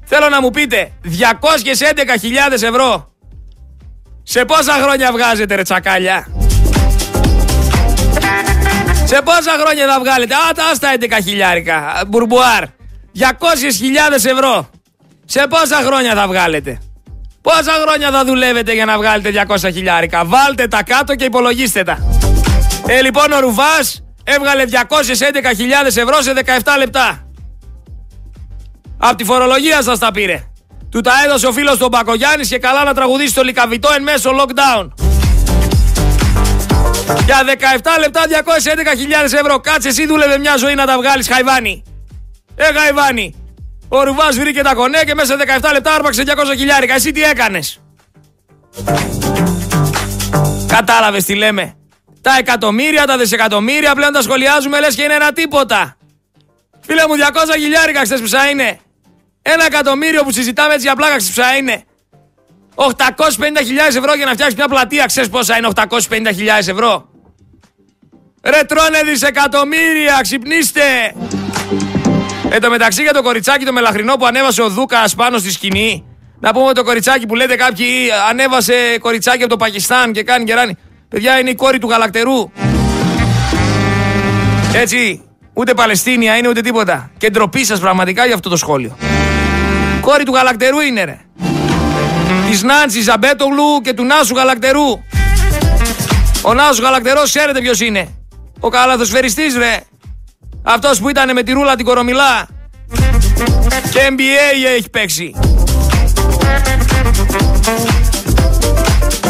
Θέλω να μου πείτε, 211.000 ευρώ. Σε πόσα χρόνια βγάζετε ρε τσακάλια; Σε πόσα χρόνια θα βγάλετε; Α, τα άστα 11 χιλιάρικα. Μπουρμπουάρ. 200.000 ευρώ. Σε πόσα χρόνια θα βγάλετε; Πόσα χρόνια θα δουλεύετε για να βγάλετε 200 χιλιάρικα; Βάλτε τα κάτω και υπολογίστε τα. Ε, λοιπόν, ο Ρουβάς έβγαλε 211.000 ευρώ σε 17 λεπτά. Απ' τη φορολογία σας τα πήρε. Του τα έδωσε ο φίλος του Μπακογιάννης και καλά να τραγουδήσει το λικαβιτό εν μέσω lockdown. Για 17 λεπτά 211.000 ευρώ. Κάτσε εσύ δούλευε μια ζωή να τα βγάλεις Χαϊβάνι. Ε Χαϊβάνι. Ο Ρουβάς βρήκε τα κονέ και μέσα σε 17 λεπτά άρπαξε 200 χιλιάρικα. Εσύ τι έκανες; Κατάλαβες τι λέμε. Τα εκατομμύρια, τα δισεκατομμύρια πλέον τα σχολιάζουμε λες και είναι ένα τίποτα. Φίλε μου 200 χιλιάρικα ξέρεις ποια είναι. Ένα εκατομμύριο που συζητάμε έτσι για πλάκα ξέρεις ποια είναι. 850.000 ευρώ για να φτιάξεις μια πλατεία. Ξέρεις πόσα είναι 850.000 ευρώ; Ρε τρώνε δισεκατομμύρια, ξυπνήστε. Εν τω μεταξύ για το κοριτσάκι το μελαχρινό που ανέβασε ο Δούκας πάνω στη σκηνή. Να πούμε το κοριτσάκι που λέτε κάποιοι ανέβασε κοριτσάκι από το Πακιστάν και κάνει και ράνει. Παιδιά είναι η κόρη του γαλακτερού. Έτσι, ούτε Παλαιστίνια είναι ούτε τίποτα. Και ντροπή σας πραγματικά για αυτό το σχόλιο. Κόρη του γαλακτερού είναι ρε. Της Νάντσι Ζαμπέτογλου και του Νάσου Γαλακτερού. Ο Νάσου Γαλακτερός ξέρετε ποιος είναι. Ο καλαθοσφαιριστής ρε. Αυτός που ήταν με τη ρούλα την κορομιλά. Και NBA έχει παίξει.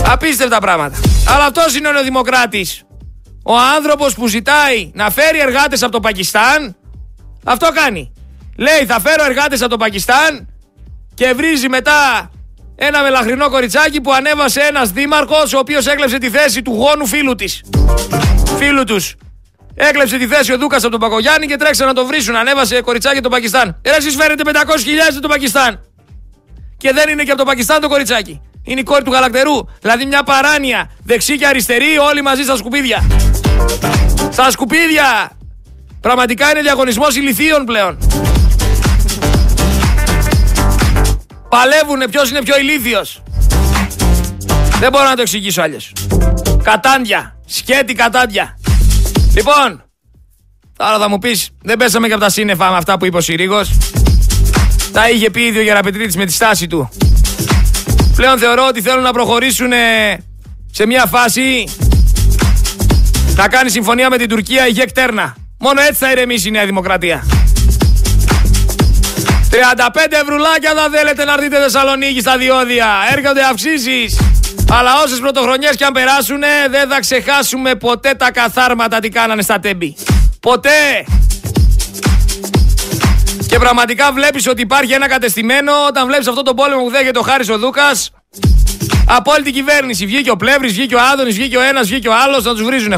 Απίστευτα πράγματα. Αλλά αυτός είναι ο Δημοκράτης. Ο άνθρωπος που ζητάει να φέρει εργάτες από το Πακιστάν, αυτό κάνει. Λέει θα φέρω εργάτες από το Πακιστάν και βρίζει μετά ένα μελαχρινό κοριτσάκι που ανέβασε ένας δήμαρχος ο οποίος έκλεψε τη θέση του γόνου φίλου της. Φίλου τους. Έκλεψε τη θέση ο Δούκας από τον Πακογιάννη και τρέξαν να το βρίσουν. Ανέβασε κοριτσάκι από το Πακιστάν. Ε, εσείς φέρετε 500.000 από το Πακιστάν. Και δεν είναι και από το Πακιστάν το κοριτσάκι. Είναι η κόρη του γαλακτερού. Δηλαδή μια παράνοια. Δεξί και αριστερή, όλοι μαζί στα σκουπίδια. Στα σκουπίδια! Πραγματικά είναι διαγωνισμός ηλικίων πλέον. Παλεύουνε ποιος είναι πιο ηλίθιος. Δεν μπορώ να το εξηγήσω άλλω. Κατάντια. Σκέτη κατάντια. Λοιπόν, τώρα θα μου πεις, δεν πέσαμε και από τα σύννεφα με αυτά που είπε ο Συρίγος. Τα είχε πει ήδη ο Γεραπετρίτης με τη στάση του. Πλέον θεωρώ ότι θέλουν να προχωρήσουν ε, σε μια φάση να κάνει συμφωνία με την Τουρκία η Γεκτέρνα. Μόνο έτσι θα ηρεμήσει η Νέα Δημοκρατία. 35 ευρουλάκια θα θέλετε να έρθετε Θεσσαλονίκη στα διόδια. Έρχονται αυξήσεις. Αλλά όσες πρωτοχρονιές και αν περάσουν δεν θα ξεχάσουμε ποτέ τα καθάρματα τι κάνανε στα τέμπη. Ποτέ. Και πραγματικά βλέπεις ότι υπάρχει ένα κατεστημένο όταν βλέπεις αυτό το πόλεμο που δέχεται ο Χάρης ο Δούκας. Από όλη την κυβέρνηση. Βγήκε ο Πλεύρης, βγήκε ο Άδωνης, βγήκε ο ένας, βγήκε ο άλλος να τους βρίζουνε.